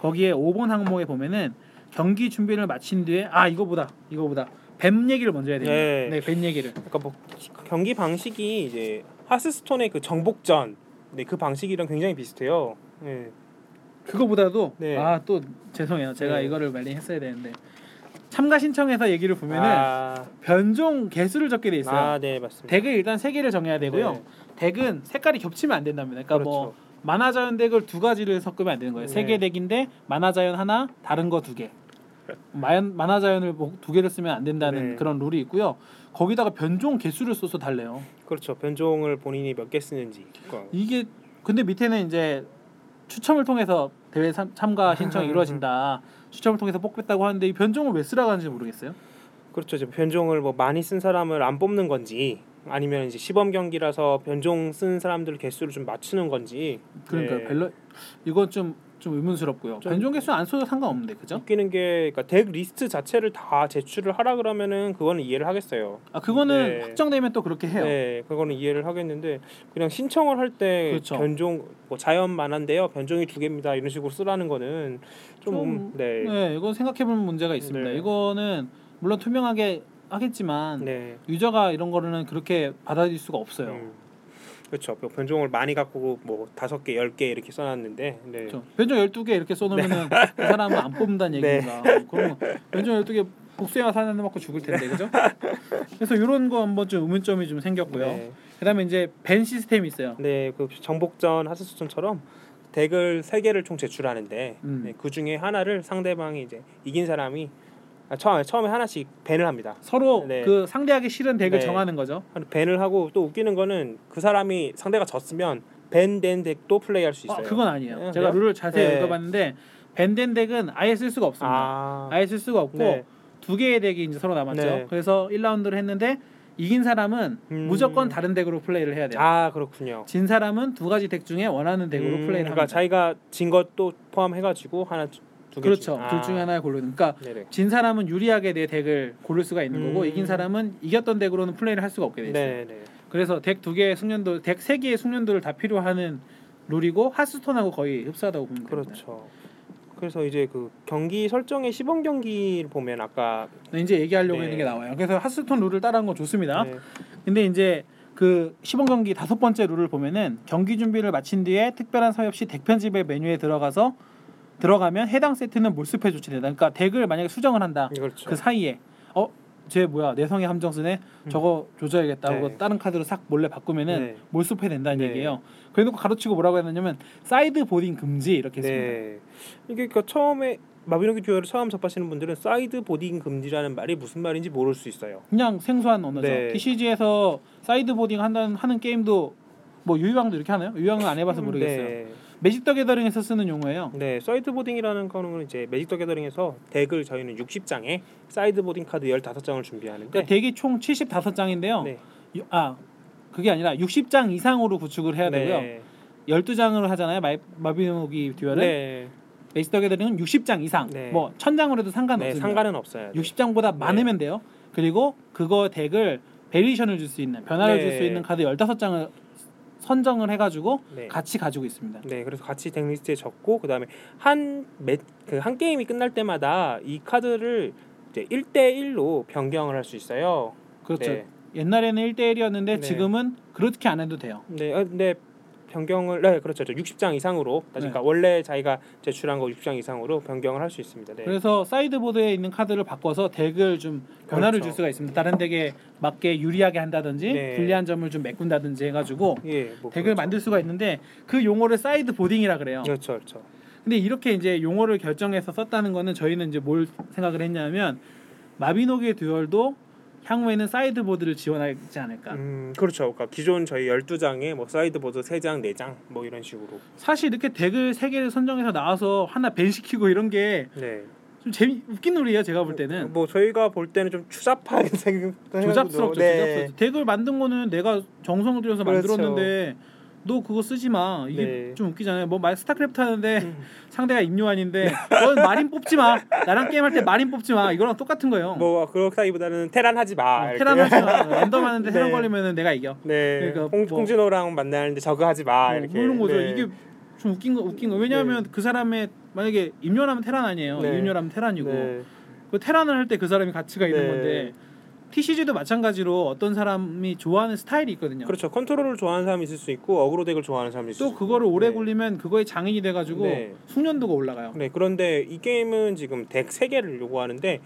거기에 5번 항목에 보면은 경기 준비를 마친 뒤에 아 이거보다 이거보다 뱀 얘기를 먼저 해야 됩니다. 네. 네, 뱀 얘기를. 그러니까 뭐 경기 방식이 이제 하스스톤의 그 정복전 네, 그 방식이랑 굉장히 비슷해요. 네. 그거보다도 네. 아또 죄송해요. 제가 네. 이거를 말리 했어야 되는데 참가 신청해서 얘기를 보면은 아, 변종 개수를 적게 돼 있어요. 아, 네, 맞습니다. 덱을 일단 세 개를 정해야 되고요. 네. 덱은 색깔이 겹치면 안 된답니다. 그러니까 뭐 그렇죠. 만화자연 덱을 두 가지를 섞으면 안 되는 거예요. 세 네. 개 덱인데 만화자연 하나, 다른 거 두 개. 만, 만화 자연을 뭐두 개를 쓰면 안 된다는 네. 그런 룰이 있고요. 거기다가 변종 개수를 써서 달래요. 그렇죠. 변종을 본인이 몇 개 쓰는지. 이게 근데 밑에는 이제 추첨을 통해서 대회 참- 참가 신청이 이루어진다. 추첨을 통해서 뽑겠다고 하는데 이 변종을 왜 쓰라고 하는지 모르겠어요. 그렇죠. 이제 변종을 뭐 많이 쓴 사람을 안 뽑는 건지 아니면 이제 시범 경기라서 변종 쓴 사람들 개수를 좀 맞추는 건지. 그러니까 네. 밸런 이건 좀 좀 의문스럽고요. 좀- 변종 개수 안 써도 상관없는데 그죠? 웃기는 게 그러니까 deck 리스트 자체를 다 제출을 하라 그러면은 그거는 이해를 하겠어요. 아 그거는 네. 확정되면 또 그렇게 해요. 네, 그거는 이해를 하겠는데 그냥 신청을 할때 그렇죠. 변종 뭐 자연 만한데요. 변종이 두 개입니다. 이런 식으로 쓰라는 거는 좀, 좀, 네. 네, 이건 생각해볼 문제가 있습니다. 네. 이거는 물론 투명하게 하겠지만 네. 유저가 이런 거는 그렇게 받아들일 수가 없어요. 음. 그렇죠. 뭐 변종을 많이 갖고 뭐 다섯 개, 열 개 이렇게 써놨는데, 네. 그렇죠. 변종 12개 이렇게 써놓으면은 그 사람은 안 뽑는다는 네. 얘기인가. 그럼 변종 12개 복수해야 사는 맞고 죽을 텐데 그죠? 그래서 이런 거 한번 좀 의문점이 좀 생겼고요. 네. 그다음에 이제 밴 시스템이 있어요. 네, 그 정복전 하스스톤처럼 덱을 세 개를 총 제출하는데 음. 네, 그 중에 하나를 상대방이 이제 이긴 사람이 아, 처음에 처음에 하나씩 밴을 합니다. 서로 네. 그 상대하기 싫은 덱을 네. 정하는 거죠. 밴을 하고 또 웃기는 거는 그 사람이 상대가 졌으면 밴된 덱도 플레이할 수 있어요. 아, 그건 아니에요. 네, 제가 그래요? 룰을 자세히 네. 읽어봤는데 밴된 덱은 아예 쓸 수가 없습니다. 아, 아예 쓸 수가 없고 네. 두 개의 deck이 이제 서로 남았죠. 네. 그래서 1라운드를 했는데 이긴 사람은 음. 무조건 다른 deck으로 플레이를 해야 돼요. 아 그렇군요. 진 사람은 두 가지 deck 중에 원하는 deck으로 음, 플레이를 그러니까 합니다. 자기가 진 것도 포함해가지고 하나. 그렇죠. 중- 둘 아, 중에 하나를 고르는. 그러니까 네네. 진 사람은 유리하게 내 deck을 고를 수가 있는 거고 음. 이긴 사람은 이겼던 deck으로는 플레이를 할 수가 없게 돼 있어요. 네네. 그래서 deck 두 개의 숙련도, deck 세 개의 숙련도를 다 필요하는 룰이고 하스톤하고 거의 흡사하다고 보면 됩니다. 그렇죠. 그래서 이제 그 경기 설정의 시범 경기를 보면 아까 네, 이제 얘기하려고 네. 있는 게 나와요. 그래서 하스톤 룰을 따라한 건 좋습니다. 네, 근데 이제 그 시범 경기 다섯 번째 룰을 보면은 경기 준비를 마친 뒤에 특별한 사유 없이 덱 편집의 메뉴에 들어가서 들어가면 해당 세트는 몰수패 조치된다. 그러니까 덱을 만약에 수정을 한다. 그렇죠. 그 사이에 어, 쟤 뭐야 내성의 함정 쓰네. 저거 조져야겠다 네. 다른 카드로 싹 몰래 바꾸면은 네. 몰수패 된다는 네. 얘기예요. 그래놓고 가로치고 뭐라고 했냐면 sideboarding 금지 이렇게 했습니다. 네. 이게 그 처음에 마비노기 듀얼을 처음 접하시는 분들은 sideboarding 금지라는 말이 무슨 말인지 모를 수 있어요. 그냥 생소한 언어죠. 네. TCG에서 sideboarding 한다는 하는 게임도 뭐 유희왕도 이렇게 하나요? 유희왕은 안 해봐서 모르겠어요. 네. 매직 더 게더링에서 쓰는 용어예요. 네, sideboarding이라는 거는 이제 매직 더 게더링에서 deck을 저희는 60장에 sideboarding 카드 15장을 준비하는데 그러니까 deck이 총 75장인데요. 네. 아 그게 아니라 60장 이상으로 구축을 해야 되고요. 네. 12장으로 하잖아요. 마, 마비노기 듀얼은 네. 매직 더 게더링은 60장 이상. 네. 뭐 1000장으로 해도 네. 상관은 없어요. 60장보다 네. 많으면 돼요. 그리고 그거 deck을 variation을 줄 수 있는 변화를 네. 줄수 있는 카드 15장을 선정을 해 가지고 네. 같이 가지고 있습니다. 네, 그래서 같이 deck 리스트에 적고 그다음에 한그 한 게임이 끝날 때마다 이 카드를 이제 1대 1로 변경을 할 수 있어요. 그렇죠. 네. 옛날에는 1대1이었는데 네. 지금은 그렇게 안 해도 돼요. 네, 어, 근데 변경을 네, 그렇죠. 저 60장 이상으로 그러니까 네. 원래 자기가 제출한 거 60장 이상으로 변경을 할 수 있습니다. 네. 그래서 sideboard에 있는 카드를 바꿔서 deck을 좀 변화를 그렇죠. 줄 수가 있습니다. 다른 deck에 맞게 유리하게 한다든지 네. 불리한 점을 좀 메꾼다든지 해가지고 예, 뭐 deck을 그렇죠. 만들 수가 있는데 그 용어를 sideboarding이라 그래요. 그렇죠, 그렇죠. 근데 이렇게 이제 용어를 결정해서 썼다는 거는 저희는 이제 뭘 생각을 했냐면 마비노기의 듀얼도 향후에는 sideboard를 지원하지 않을까. 음, 그렇죠. 그러니까 기존 저희 12장에 뭐 sideboard 3장, 4장 뭐 이런 식으로. 사실 이렇게 deck을 세 개를 선정해서 나와서 하나 ban 시키고 이런 게좀 네. 재미 웃긴 놀이에요. 제가 볼 때는. 뭐 저희가 볼 때는 좀 추잡하게 생각 조잡스럽죠. 조잡스럽죠. deck을 만든 거는 내가 정성을 들여서 그렇죠. 만들었는데 너 그거 쓰지 마. 이게 네. 좀 웃기잖아요. 뭐 말 스타크래프트 하는데 음. 상대가 임요한인데 넌 마린 뽑지 마. 나랑 게임할 때 마린 뽑지 마. 이거랑 똑같은 거예요. 뭐 그렇다기보다는 테란 하지 마. 어. 테란 하지 마. 랜덤 하는데 테란 네. 걸리면은 내가 이겨. 네. 그러니까 홍, 뭐- 홍진호랑 만나는데 저거 하지 마. 뭐 이렇게. 이런 거죠. 네. 이게 좀 웃긴 거 웃긴 거. 왜냐하면 그 사람의 만약에 임요하면 테란 아니에요. 네. 이윤열하면 테란이고 네. 그 테란을 할 때 그 사람이 가치가 있는 네. 건데 TCG도 마찬가지로 어떤 사람이 좋아하는 스타일이 있거든요. 그렇죠. 컨트롤을 좋아하는 사람이 있을 수 있고 aggro deck을 좋아하는 사람이 있을 또수 그거를. 오래 네. 굴리면 그거에 장인이 돼 가지고 네. 숙련도가 올라가요. 네. 그런데 이 게임은 지금 deck 3개를 요구하는데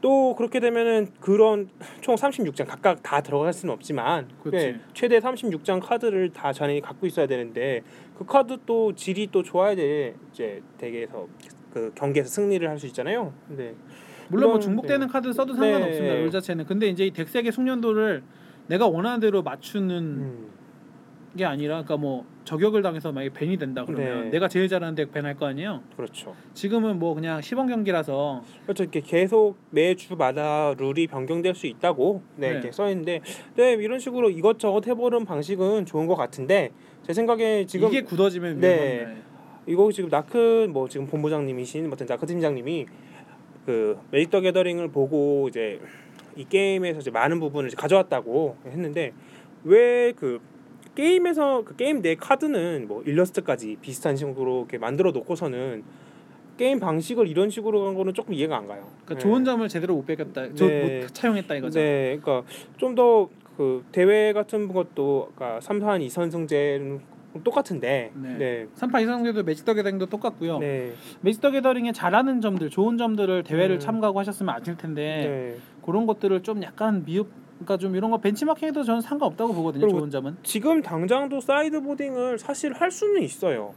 또 그렇게 되면은 그런 총 36장 각각 다 들어갈 수는 없지만. 네, 최대 36장 카드를 다 자신이 갖고 있어야 되는데 그 카드 또 질이 또 좋아야 돼 이제 deck에서 그 경기에서 승리를 할 수 있잖아요. 네. 물론 뭐 중복되는 네. 카드 써도 네. 상관없습니다. 룰 자체는. 근데 이제 이 deck 셋의 숙련도를 내가 원하는 대로 맞추는 음. 게 아니라 그러니까 뭐 저격을 당해서 만약에 ban이 된다 그러면 네. 내가 제일 잘하는 deck ban할 거 아니에요. 그렇죠. 지금은 뭐 그냥 시범 경기라서 그렇죠. 이렇게 계속 매 주마다 룰이 변경될 수 있다고 네, 네. 이렇게 써 있는데 네, 이런 식으로 이것저것 해보는 방식은 좋은 것 같은데 제 생각에 지금 이게 굳어지면 네. 이거 지금 나크 뭐 지금 본부장님이신 어떤 나크 팀장님이 그 Magic the Gathering을 보고 이제 이 게임에서 이제 많은 부분을 이제 가져왔다고 했는데 왜 그 게임에서 그 게임 내 카드는 뭐 일러스트까지 비슷한 식으로 이렇게 만들어 놓고서는 게임 방식을 이런 식으로 간 거는 조금 이해가 안 가요. 그러니까 네. 좋은 점을 제대로 못 뺏겼다. 저 네. 못 차용했다 이거죠. 네, 그러니까 좀 더 그 대회 같은 것도 그러니까 3판 2선승제는 똑같은데 네. 네. 3판 2선승제도 Magic the Gathering도 똑같고요. 네. Magic the Gathering의 잘하는 점들, 좋은 점들을 대회를 음. 참가하고 하셨으면 아실 텐데 네. 그런 것들을 좀 약간 미흡 그러니까 좀 이런 거 벤치마킹해도 저는 상관없다고 보거든요. 좋은 점은 지금 당장도 sideboarding을 사실 할 수는 있어요.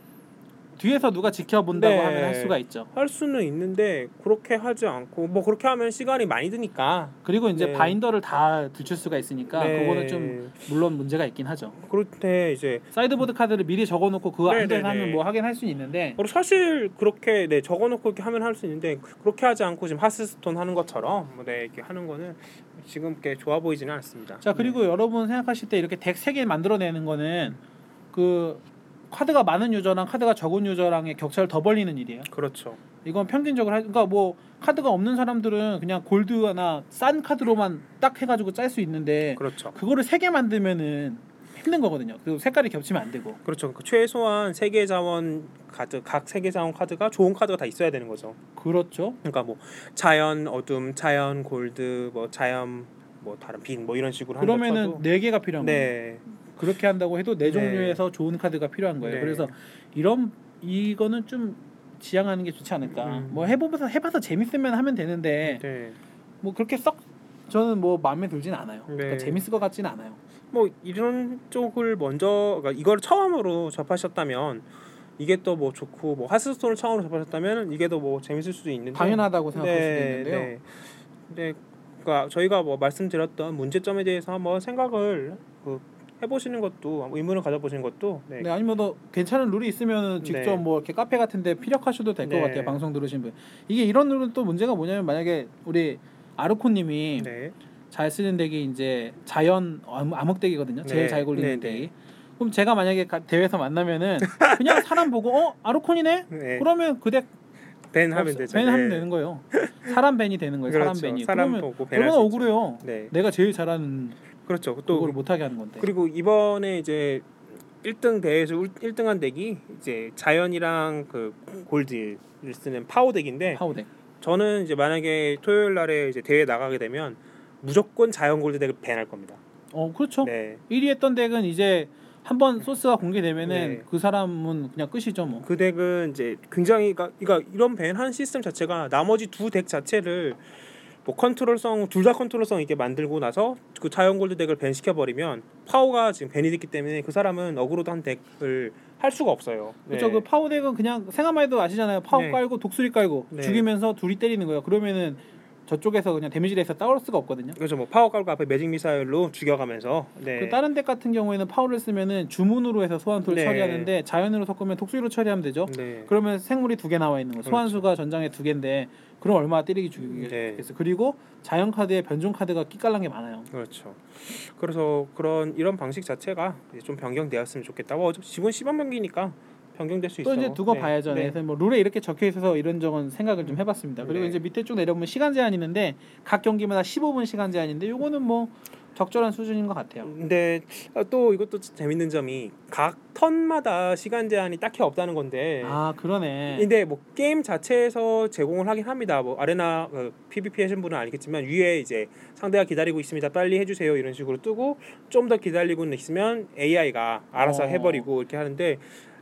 뒤에서 누가 지켜본다고 네. 하면 할 수가 있죠. 할 수는 있는데 그렇게 하지 않고 뭐 그렇게 하면 시간이 많이 드니까. 그리고 이제 네. 바인더를 다 들출 수가 있으니까 네. 그거는 좀 물론 문제가 있긴 하죠. 때 이제 sideboard 카드를 미리 적어놓고 그거 네, 안돼서 네, 하면 네. 뭐 하긴 할 수 있는데 사실 그렇게 네 적어놓고 이렇게 하면 할 수 있는데 그렇게 하지 않고 지금 Hearthstone 하는 것처럼 뭐 네, 이렇게 하는 거는 지금 이렇게 좋아 보이지는 않습니다. 자 그리고 여러분 생각하실 때 이렇게 덱 세 개 만들어내는 거는 그 카드가 많은 유저랑 카드가 적은 유저랑의 격차를 더 벌리는 일이에요. 네. 그렇죠. 이건 평균적으로 하, 그러니까 뭐 카드가 없는 사람들은 그냥 골드나 싼 카드로만 딱 해가지고 짤 수 있는데 그렇죠. 그거를 세 개 만들면은 힘든 거거든요. 그리고 색깔이 겹치면 안 되고. 그렇죠. 그 최소한 세계 자원 카드 각 세계 자원 카드가 좋은 카드가 다 있어야 되는 거죠. 그렇죠. 그러니까 뭐 자연 어둠, 자연 골드, 뭐 자연 뭐 다른 빛뭐 이런 식으로 그러면은 네 개가 필요한 거예요. 네. 그렇게 한다고 해도 네 네. 종류에서 좋은 카드가 필요한 거예요. 네. 그래서 이런 이거는 좀 지향하는 게 좋지 않을까. 음. 뭐 해보면서 해봐서 재밌으면 하면 되는데 네. 뭐 그렇게 썩 저는 뭐 마음에 들진 않아요. 네. 그러니까 재밌을 것 같지는 않아요. 뭐 이런 쪽을 먼저 그러니까 이걸 처음으로 접하셨다면 이게 또 뭐 좋고 뭐 하스스톤을 처음으로 접하셨다면 이게 더 뭐 재밌을 수도 있는데 당연하다고 생각할 수도 네, 있는데요. 네. 근데 그러니까 저희가 뭐 말씀드렸던 문제점에 대해서 한번 생각을 그 해보시는 것도 의문을 가져보시는 것도 네. 네, 아니면 더 괜찮은 룰이 있으면 직접 네. 뭐 이렇게 카페 같은데 피력하셔도 될것 네. 같아요. 방송 들으신 분. 이게 이런 룰은 또 문제가 뭐냐면 만약에 우리 아르코님이 네. 잘 쓰는 덱이 이제 자연 암- 암흑덱이거든요. 제일 네. 잘 굴리는 네, 네. 덱이. 그럼 제가 만약에 가- 대회에서 만나면은 그냥 사람 보고 어 아르콘이네. 네. 그러면 그덱 벤 하면 되죠. 벤 하면 네. 되는 거예요. 사람 벤이 되는 거예요. 사람 그렇죠. 벤이. 사람 그러면 보고 얼마나. 억울해요. 네. 내가 제일 잘하는 그렇죠. 또 그거를 못하게 하는 건데. 그리고 이번에 이제 1등 대회에서 1등한 덱이 이제 자연이랑 그 골드를 쓰는 파워 덱인데 파워덱. 저는 이제 만약에 토요일 날에 이제 대회 나가게 되면 무조건 자연 골드 덱을 ban할 겁니다. 어 그렇죠. 네. 1위 했던 덱은 이제 한번 소스가 공개되면은 네. 그 사람은 그냥 끝이죠 뭐. 그 덱은 이제 굉장히 그러니까 그러니까 이런 ban하는 시스템 자체가 나머지 두 덱 자체를 뭐 컨트롤성 둘 다 컨트롤성 있게 만들고 나서 그 자연 골드 덱을 ban 시켜 버리면 파워가 지금 ban이 됐기 때문에 그 사람은 어그로도 한 덱을 할 수가 없어요. 네. 그렇죠. 그 파워 덱은 그냥 생각만 해도 아시잖아요. 파워 네. 깔고 독수리 깔고 네. 죽이면서 둘이 때리는 거예요. 그러면은 저쪽에서 그냥 데미지를 해서 싸울 수가 없거든요. 그렇죠. 뭐 파워 깔고 앞에 magic missile로 죽여가면서 네. 그 다른 덱 같은 경우에는 파워를 쓰면은 주문으로 해서 소환수를 네. 처리하는데 자연으로 섞으면 독수리로 처리하면 되죠. 네. 그러면 생물이 두 개 나와 있는 거예요. 그렇죠. 소환수가 전장에 두 개인데 그럼 얼마나 때리기. 네. 그리고 자연 카드에 변종 카드가 끼깔난 게 많아요. 그렇죠. 그래서 그런 이런 방식 자체가 좀 변경되었으면 좋겠다고. 어차피 지금 시범 경기니까 변경될 수또 있어요. 이제 두고 네. 봐야죠. 네. 그래서 뭐 룰에 이렇게 적혀 있어서 이런 적은 생각을 좀 해봤습니다. 그리고 네. 이제 밑에 쭉 내려보면 시간 제한이 있는데 각 경기마다 15분 시간 제한인데 요거는 뭐 적절한 수준인 것 같아요. 근데 또 이것도 재밌는 점이 각 턴마다 시간 제한이 딱히 없다는 건데. 아 그러네. 근데 뭐 게임 자체에서 제공을 하긴 합니다. 뭐 아레나 그 PVP 하신 분은 알겠지만 위에 이제 상대가 기다리고 있습니다. 빨리 해주세요 이런 식으로 뜨고 좀 더 기다리고 있으면 AI가 알아서 어. 해버리고 이렇게 하는데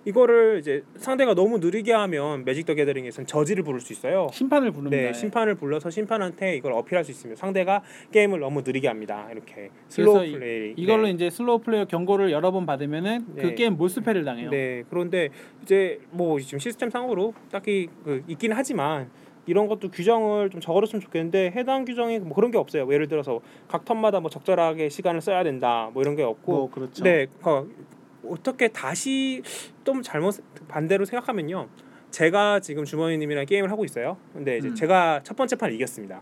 이거를 이제 상대가 너무 느리게 하면 Magic the Gathering에서는 judge를 부를 수 있어요. 심판을 부릅니다. 네, 예. 심판을 불러서 심판한테 이걸 어필할 수 있으면 상대가 게임을 너무 느리게 합니다. 이렇게 slow 그래서 이- 플레이. 이 걸로 네. 이제 slow play 경고를 여러 번 받으면은 그 네. 게임 몰수패를 당해요. 네, 그런데 이제 뭐 지금 시스템 상으로 딱히 그 있긴 하지만 이런 것도 규정을 좀 적어줬으면 좋겠는데 해당 규정이 뭐 그런 게 없어요. 뭐 예를 들어서 각 턴마다 뭐 적절하게 시간을 써야 된다, 뭐 이런 게 없고 뭐 그렇죠. 네, 어, 어떻게 다시 좀 잘못 반대로 생각하면요. 제가 지금 주머니님이랑 게임을 하고 있어요. 근데 이제 음. 제가 첫 번째 판을 이겼습니다.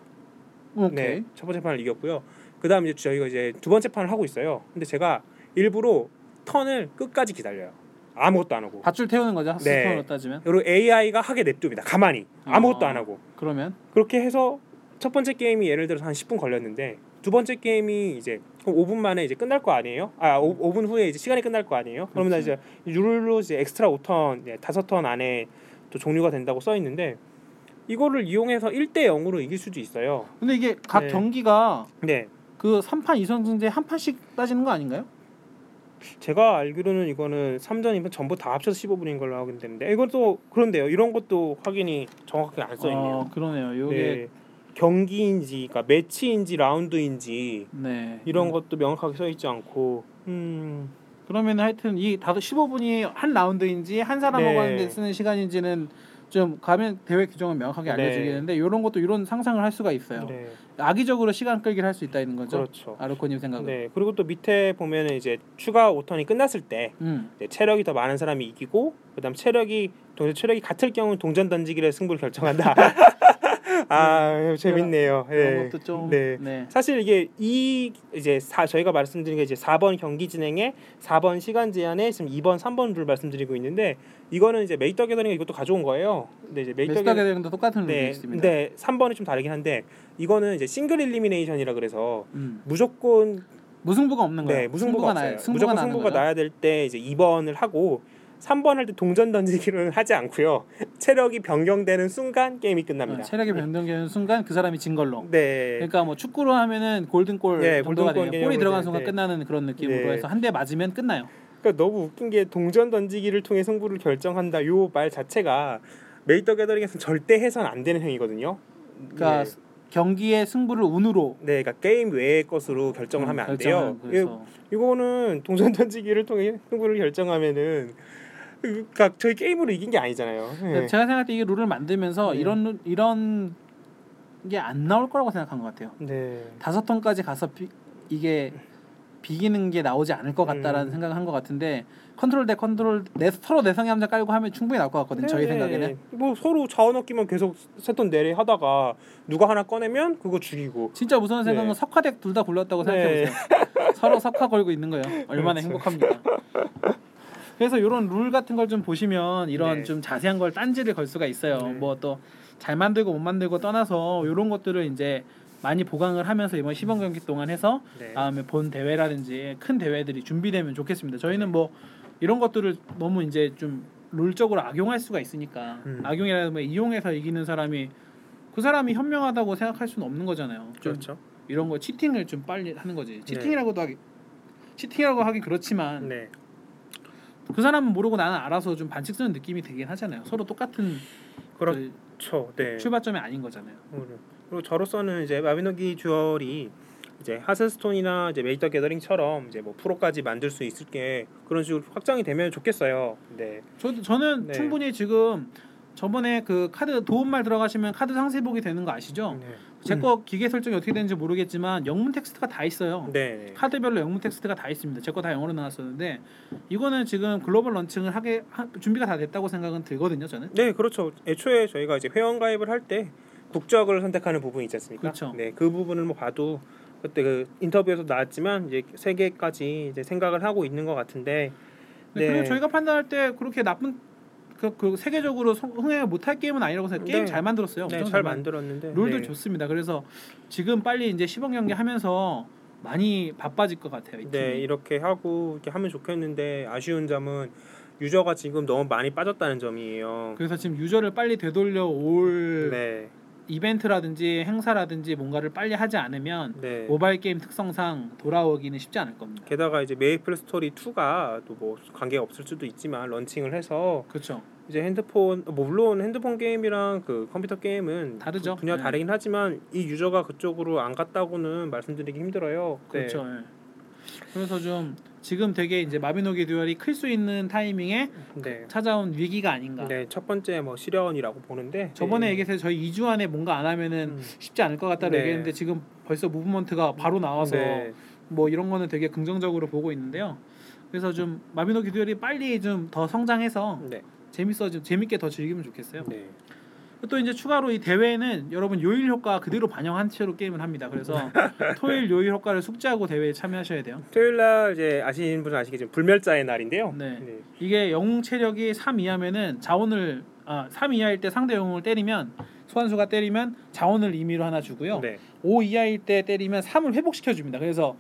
오케이. 네, 첫 번째 판을 이겼고요. 그다음 이제 저희가 이제 두 번째 판을 하고 있어요. 근데 제가 일부러 턴을 끝까지 기다려요. 아무것도 안 하고. 밧줄 태우는 거죠. 네. 따지면. 그리고 AI가 하게 냅둡니다. 가만히 아무것도 어. 안 하고. 그러면 그렇게 해서 첫 번째 게임이 예를 들어서 한 10분 걸렸는데 두 번째 게임이 이제 그럼 5분 만에 이제 끝날 거 아니에요? 아 5, 5분 후에 이제 시간이 끝날 거 아니에요? 그러면 그렇지. 이제 룰로 이제 엑스트라 5턴, 예, 다섯 턴 안에 또 종료가 된다고 써 있는데 이거를 이용해서 1대 0으로 이길 수도 있어요. 근데 이게 각 네. 경기가 네. 그 3판 2선승제 한 판씩 따지는 거 아닌가요? 제가 알기로는 이거는 3전이면 전부 다 합쳐서 15분인 걸로 알고 있는데 이것도 그런데요. 이런 것도 확인이 정확하게 안 써 있네요. 어, 그러네요. 요게 네. 경기인지, 그러니까 매치인지 라운드인지 네. 이런 음. 것도 명확하게 써 있지 않고, 음, 그러면 하여튼 이 다섯 15분이 한 라운드인지 한 사람하고 네. 하는데 쓰는 시간인지는 좀 가면 대회 규정은 명확하게 네. 알려지겠는데 이런 것도 이런 상상을 할 수가 있어요. 네, 악의적으로 시간 끌기를 할 수 있다는 거죠. 그렇죠. 아르코님 생각은. 네, 그리고 또 밑에 보면은 이제 추가 5턴이 끝났을 때 음. 이제 체력이 더 많은 사람이 이기고, 그다음 체력이 동 체력이 같을 경우 동전 던지기를 승부를 결정한다. 아, 재밌네요. 그런 네. 네. 네. 사실 이게 이 이제 사, 저희가 말씀드린 게 이제 4번 경기 진행에 4번 시간 제한에 지금 2번, 3번 룰 말씀드리고 있는데 이거는 이제 Magic the Gathering 이것도 가져온 거예요. 근데 이제 Magic the Gathering Gathering도 똑같은 룰이 네, 있습니다. 근데 3번은 좀 다르긴 한데 이거는 이제 single elimination이라 그래서 음. 무조건 무승부가 없는 거예요. 네, 무승부가 없어요. 나요. 승부가 무조건 승부가. 나야 될 때 이제 2번을 하고 3번 할 때 동전 던지기는 하지 않고요. 체력이 변경되는 순간 게임이 끝납니다. 어, 체력이 변동되는 순간 그 사람이 진 걸로. 네. 그러니까 뭐 축구로 하면은 골든골 네, 정도가 골든골 돼요. 골이 개념으로 들어간 돼, 순간 네. 끝나는 그런 느낌으로 네. 해서 한 대 맞으면 끝나요. 그러니까 너무 웃긴 게 동전 던지기를 통해 승부를 결정한다. 요 말 자체가 메이터 게더링에서 절대 해선 안 되는 행위거든요. 그러니까 네. 경기의 승부를 운으로 네, 그러니까 게임 외의 것으로 결정을 음, 하면 안 돼요. 이- 이거는 동전 던지기를 통해 승부를 결정하면은 그러니까 저희 게임으로 이긴 게 아니잖아요. 네. 제가 생각할 때이 룰을 만들면서 네. 이런 룰- 이런 게 안 나올 거라고 생각한 것 같아요. 네. 다섯 턴까지 가서 비, 이게 비기는 게 나오지 않을 것 같다라는 음. 생각을 한 것 같은데 컨트롤 대 컨트롤 내 서로 내성의 함자 깔고 하면 충분히 나올 것 같거든요. 저희 네. 생각에는 뭐 서로 자원 얻기만 계속 세턴 내리 하다가 누가 하나 꺼내면 그거 죽이고. 진짜 무서운 생각은 네. 석화 덱 둘다 네. 생각해보세요. 서로 석화 걸고 있는 거예요. 얼마나 그렇죠. 행복합니까? 그래서 이런 룰 같은 걸 좀 보시면 이런 네. 좀 자세한 걸 딴지를 걸 수가 있어요. 네. 뭐또 잘 만들고 못 만들고 떠나서 이런 것들을 이제 많이 보강을 하면서 이번 시범 경기 동안 해서 네. 다음에 본 대회라든지 큰 대회들이 준비되면 좋겠습니다. 저희는 뭐 이런 것들을 너무 이제 좀 룰적으로 악용할 수가 있으니까 음. 악용이라면 뭐 이용해서 이기는 사람이 그 사람이 현명하다고 생각할 수는 없는 거잖아요. 좀 그렇죠. 이런 거 cheating을 좀 빨리 하는 거지. cheating이라고도 하기 cheating이라고 하기 그렇지만 네. 그 사람은 모르고 나는 알아서 좀 반칙 쓰는 느낌이 들긴 하잖아요. 서로 똑같은 그렇죠. 그 네. 출발점이 아닌 거잖아요. 그리고 저로서는 이제 마비노기 듀얼이 이제 Hearthstone이나 이제 Magic the Gathering처럼 이제 뭐 프로까지 만들 수 있을 게 그런 식으로 확장이 되면 좋겠어요. 네. 저 저는 네. 충분히 지금 저번에 그 카드 도움말 들어가시면 카드 상세 보기 되는 거 아시죠? 네. 제 거 기기 설정이 어떻게 되는지 모르겠지만 영문 텍스트가 다 있어요. 네. 네. 카드별로 영문 텍스트가 다 있습니다. 제 거 다 영어로 나왔었는데 이거는 지금 글로벌 런칭을 하게 하, 준비가 다 됐다고 생각은 들거든요. 저는. 네, 그렇죠. 애초에 저희가 이제 회원 가입을 할 때 국적을 선택하는 부분이 있지 않습니까? 그렇죠. 네, 그 부분을 뭐 봐도 그때 그 인터뷰에서 나왔지만 이제 세계까지 이제 생각을 하고 있는 것 같은데 네. 그리고 네. 저희가 판단할 때 그렇게 나쁜 그, 그 세계적으로 성- 흥행을 못할 게임은 아니라고 생각. 게임 네. 잘 만들었어요. 네, 엄청 잘 만- 만들었는데 룰도 네. 좋습니다. 그래서 지금 빨리 이제 시범 경기 하면서 많이 바빠질 것 같아요. 이 네. 이렇게 하고 이렇게 하면 좋겠는데 아쉬운 점은 유저가 지금 너무 많이 빠졌다는 점이에요. 그래서 지금 유저를 빨리 되돌려 올 네, 이벤트라든지 행사라든지 뭔가를 빨리 하지 않으면 네. 모바일 게임 특성상 돌아오기는 쉽지 않을 겁니다. 게다가 이제 메이플 스토리 2가 또 뭐 관계가 없을 수도 있지만 런칭을 해서 그렇죠. 이제 핸드폰 뭐 물론 핸드폰 게임이랑 그 컴퓨터 게임은 다르죠. 분야 네. 다르긴 하지만 이 유저가 그쪽으로 안 갔다고는 말씀드리기 힘들어요. 네. 그렇죠. 예. 그래서 좀 지금 되게 이제 마비노기 듀얼이 클 수 있는 타이밍에 네. 찾아온 위기가 아닌가. 네, 첫 번째 뭐 시련이라고 보는데 저번에 네. 얘기해서 저희 2주 안에 뭔가 안 하면은 음. 쉽지 않을 것 같다고 네. 얘기했는데 지금 벌써 무브먼트가 바로 나와서 네. 뭐 이런 거는 되게 긍정적으로 보고 있는데요. 그래서 좀 마비노기 듀얼이 빨리 좀 더 성장해서 네. 재밌어 좀 재밌게 더 즐기면 좋겠어요. 네. 또 이제 추가로 이 대회는 여러분 요일 효과 그대로 반영한 채로 게임을 합니다. 그래서 토요일 요일 효과를 숙지하고 대회에 참여하셔야 돼요. 토요일 날 이제 아시는 분은 아시겠지만 불멸자의 날인데요. 네. 네. 이게 영웅 체력이 3 이하면은 자원을 아 3 이하일 때 상대 영웅을 때리면 소환수가 때리면 자원을 임의로 하나 주고요. 네. 5 이하일 때 때리면 3을 회복시켜 줍니다. 그래서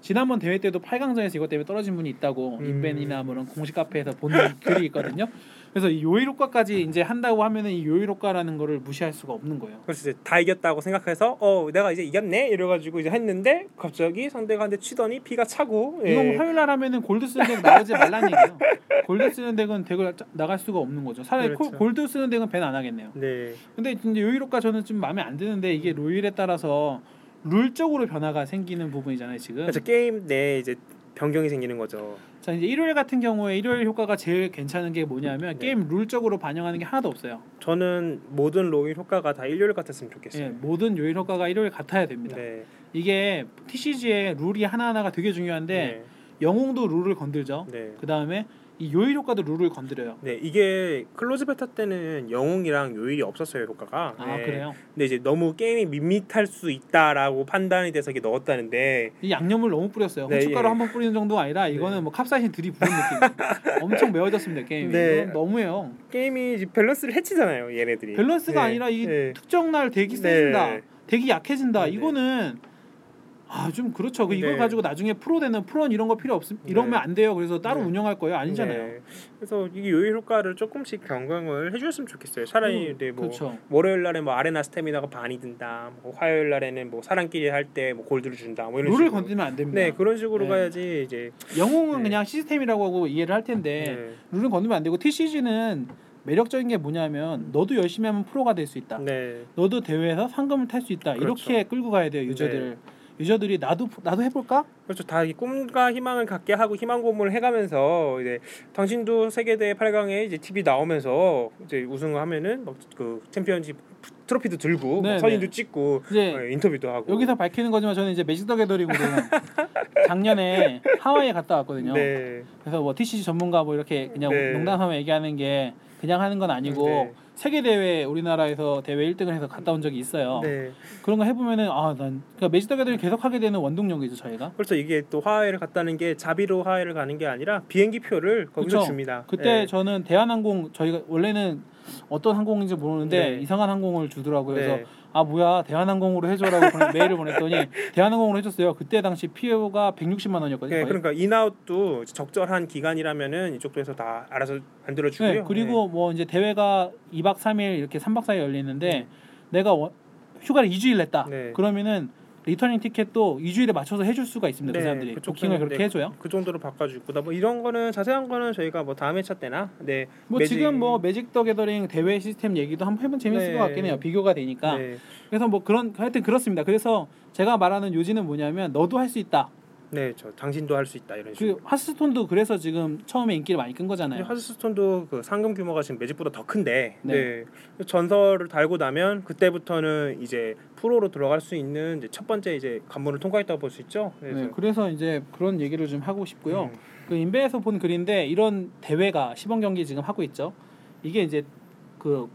지난번 대회 때도 8강전에서 이것 때문에 떨어진 분이 있다고 음. 인벤이나 뭐 이런 공식 카페에서 본 글이 있거든요. 그래서 이 요일 효과까지 이제 한다고 하면은 이 요일 효과라는 거를 무시할 수가 없는 거예요. 그래서 이제 다 이겼다고 생각해서 어 내가 이제 이겼네 이래가지고 이제 했는데 갑자기 상대가 한대 치더니 피가 차고 예. 뭐 화요일 날 하면은 골드 쓰는 deck 나가지 말라는 얘기예요. 골드 쓰는 deck은 deck을 짜- 나갈 수가 없는 거죠. 차라리 그렇죠. 콜- 골드 쓰는 deck은 ban 안 하겠네요. 네. 근데 이제 요일 효과 저는 좀 마음에 안 드는데 이게 요일에 따라서 룰적으로 변화가 생기는 부분이잖아요 지금. 그래서 게임 내 이제 변경이 생기는 거죠. 자 이제 일요일 같은 경우에 일요일 효과가 제일 괜찮은 게 뭐냐면 네. 게임 룰적으로 반영하는 게 하나도 없어요. 저는 모든 요일 효과가 다 일요일 같았으면 좋겠어요. 예, 모든 요일 효과가 일요일 같아야 됩니다. 네. 이게 TCG의 룰이 하나 하나가 되게 중요한데 영웅도 룰을 건들죠. 네. 네. 그 다음에 이 요일 효과도 룰을 건드려요. 네, 이게 close beta 때는 영웅이랑 요일이 없었어요 효과가. 아 네. 그래요? 근데 이제 너무 게임이 밋밋할 수 있다라고 판단이 돼서 이게 넣었다는데 이 양념을 너무 뿌렸어요. 네, 후춧가루 예. 한번 뿌리는 정도가 아니라 이거는 뭐 캡사이신 들이 부은 느낌. 엄청 매워졌습니다 게임이. 네. 너무해요. 게임이 이제 밸런스를 해치잖아요 얘네들이. 밸런스가 네. 아니라 이 네. 특정 날 대기 네. 세진다, 대기 약해진다. 네. 이거는 아 좀 그렇죠. 그 이걸 네. 가지고 나중에 프로 되는 프로는 이런 거 필요 없음. 이러면 네. 안 돼요. 그래서 따로 네. 운영할 거예요. 아니잖아요. 네. 그래서 이게 요일 효과를 조금씩 변경을 해주셨으면 좋겠어요. 차라리 음, 네, 뭐 그렇죠. 월요일 날에 뭐 아레나 스태미나가 반이 든다. 뭐 화요일 날에는 뭐 사람끼리 할 때 뭐 골드를 준다. 뭐 이런 룰을 식으로. 건드리면 안 됩니다. 네 그런 식으로 네. 가야지 이제 영웅은 네. 그냥 시스템이라고 하고 이해를 할 텐데 네. 룰은 건드리면 안 되고 TCG는 매력적인 게 뭐냐면 너도 열심히 하면 프로가 될 수 있다. 네. 너도 대회에서 상금을 탈 수 있다. 그렇죠. 이렇게 끌고 가야 돼요 유저들. 유저들이 나도 나도 해볼까? 그렇죠. 다이 꿈과 희망을 갖게 하고 희망 고문을 해가면서 이제 당신도 세계대회 8강에 이제 TV 나오면서 이제 우승을 하면은 막 그 챔피언십 트로피도 들고 네, 막 사진도 네. 찍고 어, 인터뷰도 하고 여기서 밝히는 거지만 저는 이제 Magic the Gathering으로 작년에 하와이에 갔다 왔거든요. 네. 그래서 뭐 TCG 전문가 뭐 이렇게 그냥 네. 농담하며 얘기하는 게 그냥 하는 건 아니고 네. 세계 대회 우리나라에서 대회 1등을 해서 갔다 온 적이 있어요. 네. 그런 거 해보면은 아난 그러니까 매직 더 게더링 계속 하게 되는 원동력이죠 저희가. 그렇죠. 이게 또 하와이를 갔다는 게 자비로 하와이를 가는 게 아니라 비행기 표를 거기서 그쵸. 줍니다. 그때 네. 저는 대한항공 저희가 원래는 어떤 항공인지 모르는데 네. 이상한 항공을 주더라고요. 그래서 네. 아 뭐야 대한항공으로 해줘라고 보내- 메일을 보냈더니 대한항공으로 해줬어요. 그때 당시 피해가 160만 원이었거든요. 네, 거의. 그러니까 인아웃도 적절한 기간이라면 이쪽도 해서 다 알아서 만들어 주고요. 네, 그리고 뭐 이제 대회가 2박 3일 이렇게 3박 4일 열리는데 내가 원- 휴가를 2주일 냈다. 네. 그러면은 returning 티켓도 2주일에 맞춰서 해줄 수가 있습니다. 그 네, 사람들이 그쪽 부킹을 그렇게 네. 해줘요. 그 정도로 바꿔주고 뭐 이런 거는 자세한 거는 저희가 뭐 다음 회차 때나 네. 뭐 Magic- 지금 뭐 Magic the Gathering 대회 시스템 얘기도 한번 해보면 재밌을 네. 것 같긴 해요. 비교가 되니까. 네. 그래서 뭐 그런 하여튼 그렇습니다. 그래서 제가 말하는 요지는 뭐냐면 너도 할 수 있다. 네, 저 당신도 할 수 있다 이런 그 식으로. 하스스톤도 그래서 지금 처음에 인기를 많이 끈 거잖아요. 하스스톤도 그 상금 규모가 지금 매직보다 더 큰데 네. 네. 전설을 달고 나면 그때부터는 이제 프로로 들어갈 수 있는 이제 첫 번째 이제 관문을 통과했다고 볼 수 있죠. 그래서 네, 그래서 이제 그런 얘기를 좀 하고 싶고요. 음. 그 인베에서 본 글인데 이런 대회가 시범 경기 지금 하고 있죠. 이게 이제 그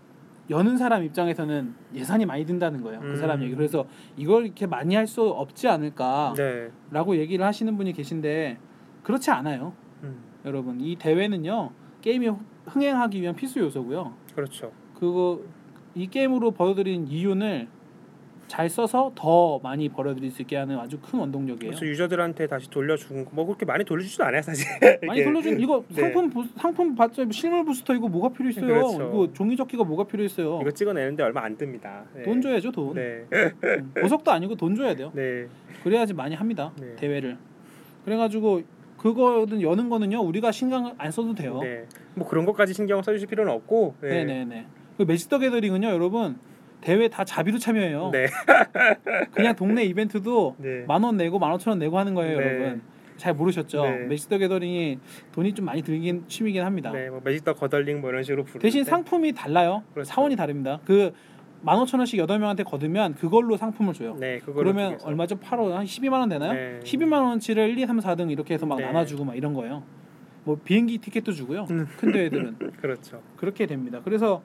여는 사람 입장에서는 예산이 많이 든다는 거예요. 그 음. 사람 얘기. 그래서 이걸 이렇게 많이 할 수 없지 않을까라고 네. 얘기를 하시는 분이 계신데 그렇지 않아요. 음. 여러분 이 대회는요 게임이 흥행하기 위한 필수 요소고요. 그렇죠. 그거 이 게임으로 벌어들인 이윤을 잘 써서 더 많이 벌어들일 수 있게 하는 아주 큰 원동력이에요. 그래서 유저들한테 다시 돌려준 거, 뭐 그렇게 많이 돌려주지도 않아요 사실. 많이. 돌려준 이거 네. 상품 부, 상품 받자 실물 부스터 이거 뭐가 필요 있어요? 그렇죠. 이거 종이 접기가 뭐가 필요 있어요? 이거 찍어내는데 얼마 안 듭니다. 네. 돈 줘야죠 돈. 네, 음, 보석도 아니고 돈 줘야 돼요. 네, 그래야지 많이 합니다 네. 대회를. 그래가지고 그거는 여는 거는요 우리가 신경 안 써도 돼요. 네. 뭐 그런 것까지 신경 써주실 필요는 없고. 네. 네네 그 매직 더 게더링은요 여러분 대회 다 자비로 참여해요. 네. 그냥 동네 이벤트도 네. 만원 내고 만 오천 원 내고 하는 거예요 네. 여러분. 잘 모르셨죠? 네. 매직 더 게더링이 돈이 좀 많이 들긴 취미긴 합니다. 네, 뭐 매직 더 거덜링 뭐 이런 식으로 부르는데 대신 상품이 달라요. 그렇죠. 사원이 다릅니다. 그 15,000원씩 8명한테 거두면 그걸로 상품을 줘요. 네, 그러면 통해서. 얼마죠? 8원 한 12만 원 되나요? 네. 12만 원치를 1, 2, 3, 4등 이렇게 해서 막 네. 나눠주고 막 이런 거예요. 뭐 비행기 티켓도 주고요. 음. 큰 대회들은 그렇죠. 그렇게 됩니다. 그래서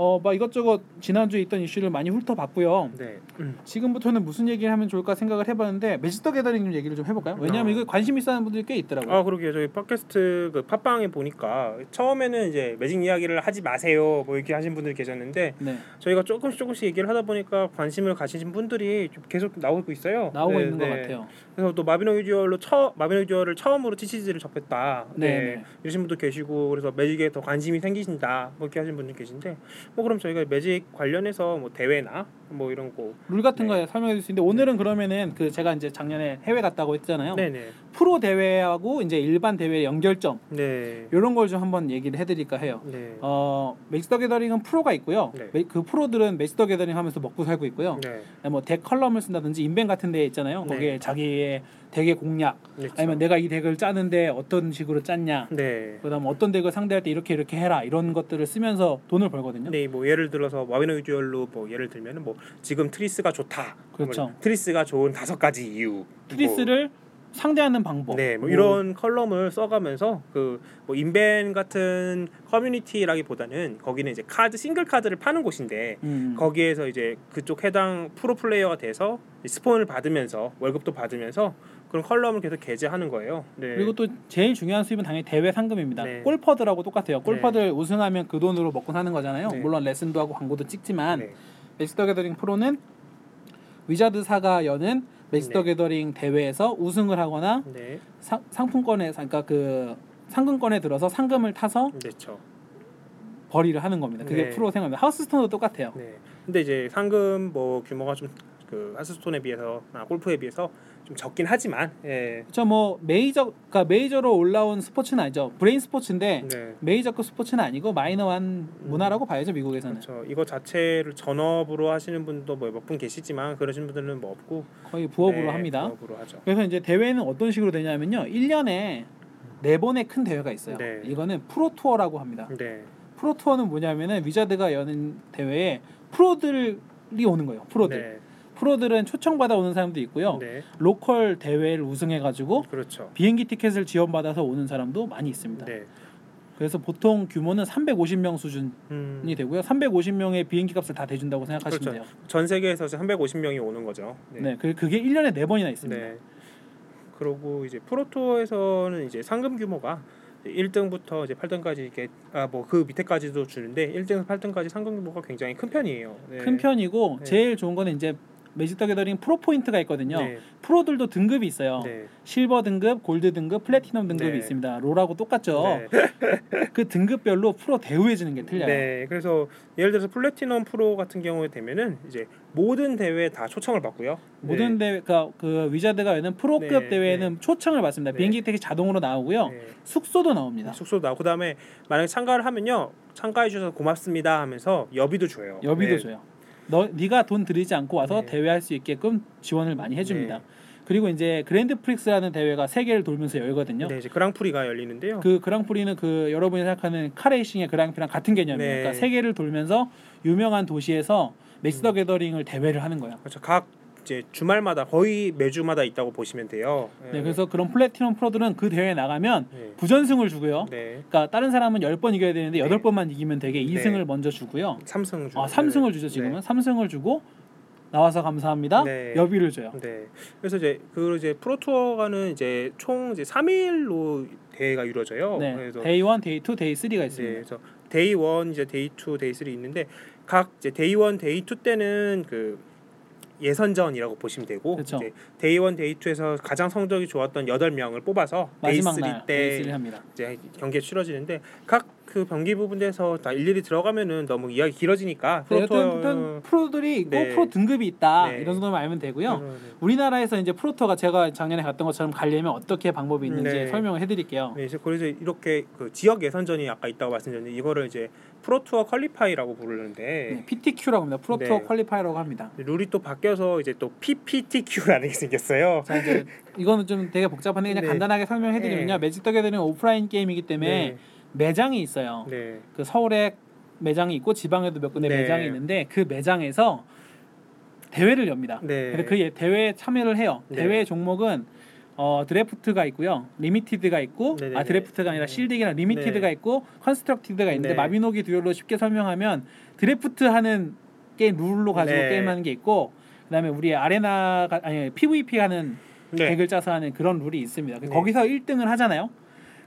어 막 이것저것 지난주에 있던 이슈를 많이 훑어봤고요. 네. 음. 지금부터는 무슨 얘기를 하면 좋을까 생각을 해봤는데 매직 더 게더링 좀 얘기를 좀 해볼까요? 왜냐하면 어. 이거 관심 있어하는 분들이 꽤 있더라고요. 아 그러게요. 저희 팟캐스트 그 팟빵에 보니까 처음에는 이제 매직 이야기를 하지 마세요. 뭐 이렇게 하신 분들이 계셨는데 네, 저희가 조금씩 조금씩 얘기를 하다 보니까 관심을 가지신 분들이 좀 계속 나오고 있어요. 나오고 네, 있는 것 네. 같아요. 그래서 또 마비노기 듀얼로 처 마비노기 듀얼을 처음으로 TCG를 접했다. 네, 네. 네. 이러신 분도 계시고 그래서 매직에 더 관심이 생기신다. 뭐 이렇게 하신 분들 계신데 뭐 그럼 저희가 매직 관련해서 뭐 대회나 뭐 이런 거 룰 같은 네. 거에 설명해 줄 수 있는데 오늘은 그러면은 그 제가 이제 작년에 해외 갔다고 했잖아요. 네네. 프로 대회하고 이제 일반 대회 연결점 네. 이런 걸 좀 한번 얘기를 해드릴까 해요. 네. 어 Magic the Gathering은 프로가 있고요. 네. 메- 그 프로들은 Magic the Gathering 하면서 먹고 살고 있고요. 네. 뭐 deck 컬럼을 쓴다든지 인벤 같은 데 있잖아요. 네. 거기에 자기의 deck의 공략 그렇죠. 아니면 내가 이 deck을 짜는데 어떤 식으로 짰냐. 네. 그다음 어떤 deck을 상대할 때 이렇게 이렇게 해라 이런 것들을 쓰면서 돈을 벌거든요. 네, 뭐 예를 들어서 마비노기 듀얼로 뭐 예를 들면은 뭐 지금 트리스가 좋다. 그렇죠. 뭐 트리스가 좋은 다섯 가지 이유. 트리스를 상대하는 방법. 네, 뭐 이런 컬럼을 써가면서 그뭐 인벤 같은 커뮤니티라기보다는 거기는 이제 카드 싱글 카드를 파는 곳인데 음. 거기에서 이제 그쪽 해당 프로 플레이어가 돼서 스폰을 받으면서 월급도 받으면서 그런 컬럼을 계속 게재하는 거예요. 네. 그리고 또 제일 중요한 수입은 당연히 대회 상금입니다. 네. 골퍼들하고 똑같아요. 골퍼들 우승하면 그 돈으로 먹고 사는 거잖아요. 네. 물론 레슨도 하고 광고도 찍지만 네. 더 게더링 프로는 위자드사가 여는 네. 게더링 대회에서 우승을 하거나 네. 상, 상품권에 그러니까 그 상금권에 들어서 상금을 타서 그렇죠. 벌이를 하는 겁니다. 그게 네. 프로 생활입니다. 하우스스톤도 똑같아요. 네. 근데 이제 상금 뭐 규모가 좀 그 Hearthstone에 비해서 아, 골프에 비해서 좀 적긴 하지만 예. 그렇죠. 뭐 메이저 그러니까 메이저로 올라온 스포츠는 아니죠. 브레인 스포츠인데 네. 메이저급 스포츠는 아니고 마이너한 문화라고 봐야죠 미국에서는 그렇죠. 이거 자체를 전업으로 하시는 분도 뭐 몇 분 계시지만 그러신 분들은 뭐 없고 거의 부업으로 네, 합니다. 부업으로 하죠. 그래서 이제 대회는 어떤 식으로 되냐면요. 1년에 네 번의 큰 대회가 있어요. 네. 이거는 프로 투어라고 합니다. 네. 프로 투어는 뭐냐면은 Wizard가 여는 대회에 프로들이 오는 거예요. 프로들. 네. 프로들은 초청받아 오는 사람도 있고요. 네. 로컬 대회를 우승해 가지고 그렇죠. 비행기 티켓을 지원받아서 오는 사람도 많이 있습니다. 네. 그래서 보통 규모는 350명 수준이 음, 되고요. 350명의 비행기 값을 다 대준다고 생각하시면 그렇죠. 돼요. 전 세계에서 350명이 오는 거죠. 네. 그 그게 1년에 네 번이나 있습니다. 네. 그리고 이제 프로투어에서는 이제 상금 규모가 1등부터 이제 8등까지 이렇게 아 뭐 그 밑에까지도 주는데 1등에서 8등까지 상금 규모가 굉장히 큰 편이에요. 네. 큰 편이고 네. 제일 좋은 거는 이제 Magic the Gathering 프로 포인트가 있거든요. 네. 프로들도 등급이 있어요. 네. 실버 등급, 골드 등급, 플래티넘 등급이 네. 있습니다. 롤하고 똑같죠. 네. 그 등급별로 프로 대우해주는 게 틀려요. 네, 그래서 예를 들어서 플래티넘 프로 같은 경우에 되면은 이제 모든 대회에 다 초청을 받고요. 모든 대회, 그러니까 그 Wizard가 여는 프로급 네, 대회는 초청을 받습니다. 네. 비행기 티켓이 자동으로 나오고요. 네. 숙소도 나옵니다. 숙소 나고 그다음에 만약에 참가를 하면요 참가해 주셔서 고맙습니다 하면서 여비도 줘요. 여비도 네. 줘요. 너 네가 돈 들이지 않고 와서 네. 대회할 수 있게끔 지원을 많이 해줍니다. 네. 그리고 이제 Grand Prix라는 대회가 세계를 돌면서 열거든요. 네, 이제 그랑프리가 열리는데요. 그 그랑프리는 그 여러분이 생각하는 카레이싱의 그랑프리랑 같은 개념이에요. 네. 그러니까 세계를 돌면서 유명한 도시에서 매직 더 게더링을 대회를 하는 거예요. 그렇죠. 각 이제 주말마다 거의 매주마다 있다고 보시면 돼요. 네, 그래서 그런 플래티넘 프로들은 그 대회에 나가면 네. 부전승을 주고요. 네. 그러니까 다른 사람은 10번 이겨야 되는데 네. 8번만 이기면 되게 네. 2승을 먼저 주고요. 삼승 주. 아, 3승을 주죠, 지금은. 3승을 주고 나와서 감사합니다. 네. 여비를 줘요. 네. 그래서 이제 그 이제 Pro Tour가는 이제 총 이제 3일로 대회가 이루어져요. 네. 그래서 day 1, day 2, day 3가 네, 있습니다. 그래서 day 1 이제 day 2, day 3 있는데 각 이제 day 1, day 2 때는 그 예선전이라고 보시면 되고 그쵸. 이제 day one, day two에서 가장 성적이 좋았던 8명을 뽑아서 day 마지막 3날때 day 3 합니다. 이제 경기가 치러지는데 각 그 경기 부분에서 다 일일이 들어가면은 너무 이야기 길어지니까 네, Pro Tour 여튼, 여튼 프로들이 있고 네. 프로 등급이 있다 네. 이런 정도만 알면 되고요. 네. 우리나라에서 이제 Pro Tour가 제가 작년에 갔던 것처럼 가려면 어떻게 방법이 있는지 네. 설명을 해드릴게요. 네, 그래서 이렇게 그 지역 예선전이 아까 있다고 말씀드렸는데 이거를 이제 Pro Tour qualify라고 부르는데 네, PTQ라고 합니다. Pro Tour 네. qualify라고 합니다. 룰이 또 바뀌어서 이제 또 PPTQ라는 게 생겼어요. 자 이제 이거는 좀 되게 복잡한데 그냥 네. 간단하게 설명해드리면요. 네. 매직 더 게더링은 오프라인 게임이기 때문에 네. 매장이 있어요. 네. 그 서울에 매장이 있고 지방에도 몇 군데 네. 매장이 있는데 그 매장에서 대회를 엽니다. 네. 그 예- 대회에 참여를 해요. 네. 대회 종목은 어, 드래프트가 있고요, limited가 있고, 네네네. 아 드래프트가 아니라 네. sealed랑 limited가 네. 있고, constructed가 있는데 네. 마비노기 듀얼로 쉽게 설명하면 드래프트 하는 게임 룰로 가지고 네. 게임하는 게 있고, 그다음에 우리 아레나가 아니 PVP 하는 네. deck을 짜서 하는 그런 룰이 있습니다. 네. 거기서 1등을 하잖아요.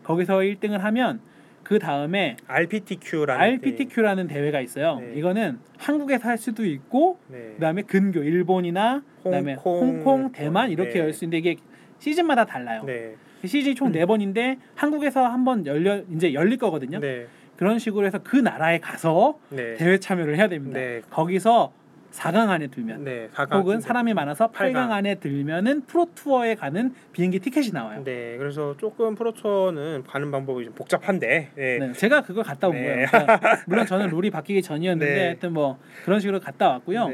거기서 1등을 하면 그 다음에 RPTQ라는 RPTQ라는 대 회가 있어요. 네. 이거는 한국에서 할 수도 있고 네. 그다음에 근교 일본이나 그다음에 홍콩, 홍콩, 대만 이렇게 네. 열수 있는데 이게 시즌마다 달라요. 네. 시즌이 총 네 번인데 한국에서 한 번 열려 이제 열릴 거거든요. 네. 그런 식으로 해서 그 나라에 가서 네. 대회 참여를 해야 됩니다. 네. 거기서 4강 안에 들면 네. 사강. 혹은 사람이 많아서 8강, 팔강. 안에 들면은 프로 투어에 가는 비행기 티켓이 나와요. 네. 그래서 조금 프로 투어는 가는 방법이 좀 복잡한데. 네. 네, 제가 그걸 갔다 온 네. 거예요. 그러니까 물론 저는 룰이 바뀌기 전이었는데 네. 하여튼 뭐 그런 식으로 갔다 왔고요.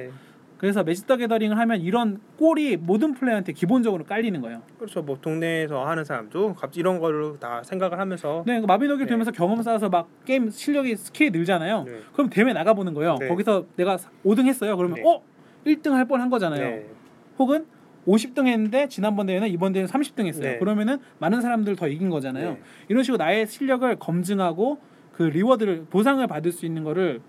네. 그래서 매직 더 게더링을 하면 이런 goal이 모든 플레이어한테 기본적으로 깔리는 거예요. 그렇죠. 뭐 동네에서 하는 사람도 갑자기 이런 거를 다 생각을 하면서 네, 마비노기를 네. 들면서 경험 쌓아서 막 게임 실력이 skill이 늘잖아요. 네. 그럼 대회 나가 보는 거예요. 네. 거기서 내가 5등 했어요. 그러면 네. 어? 1등 할 뻔한 거잖아요. 네. 혹은 50등 했는데 지난번 대회는 이번 대회는 30등 했어요. 네. 그러면은 많은 사람들 더 이긴 거잖아요. 네. 이런 식으로 나의 실력을 검증하고 그 reward를 보상을 받을 수 있는 거를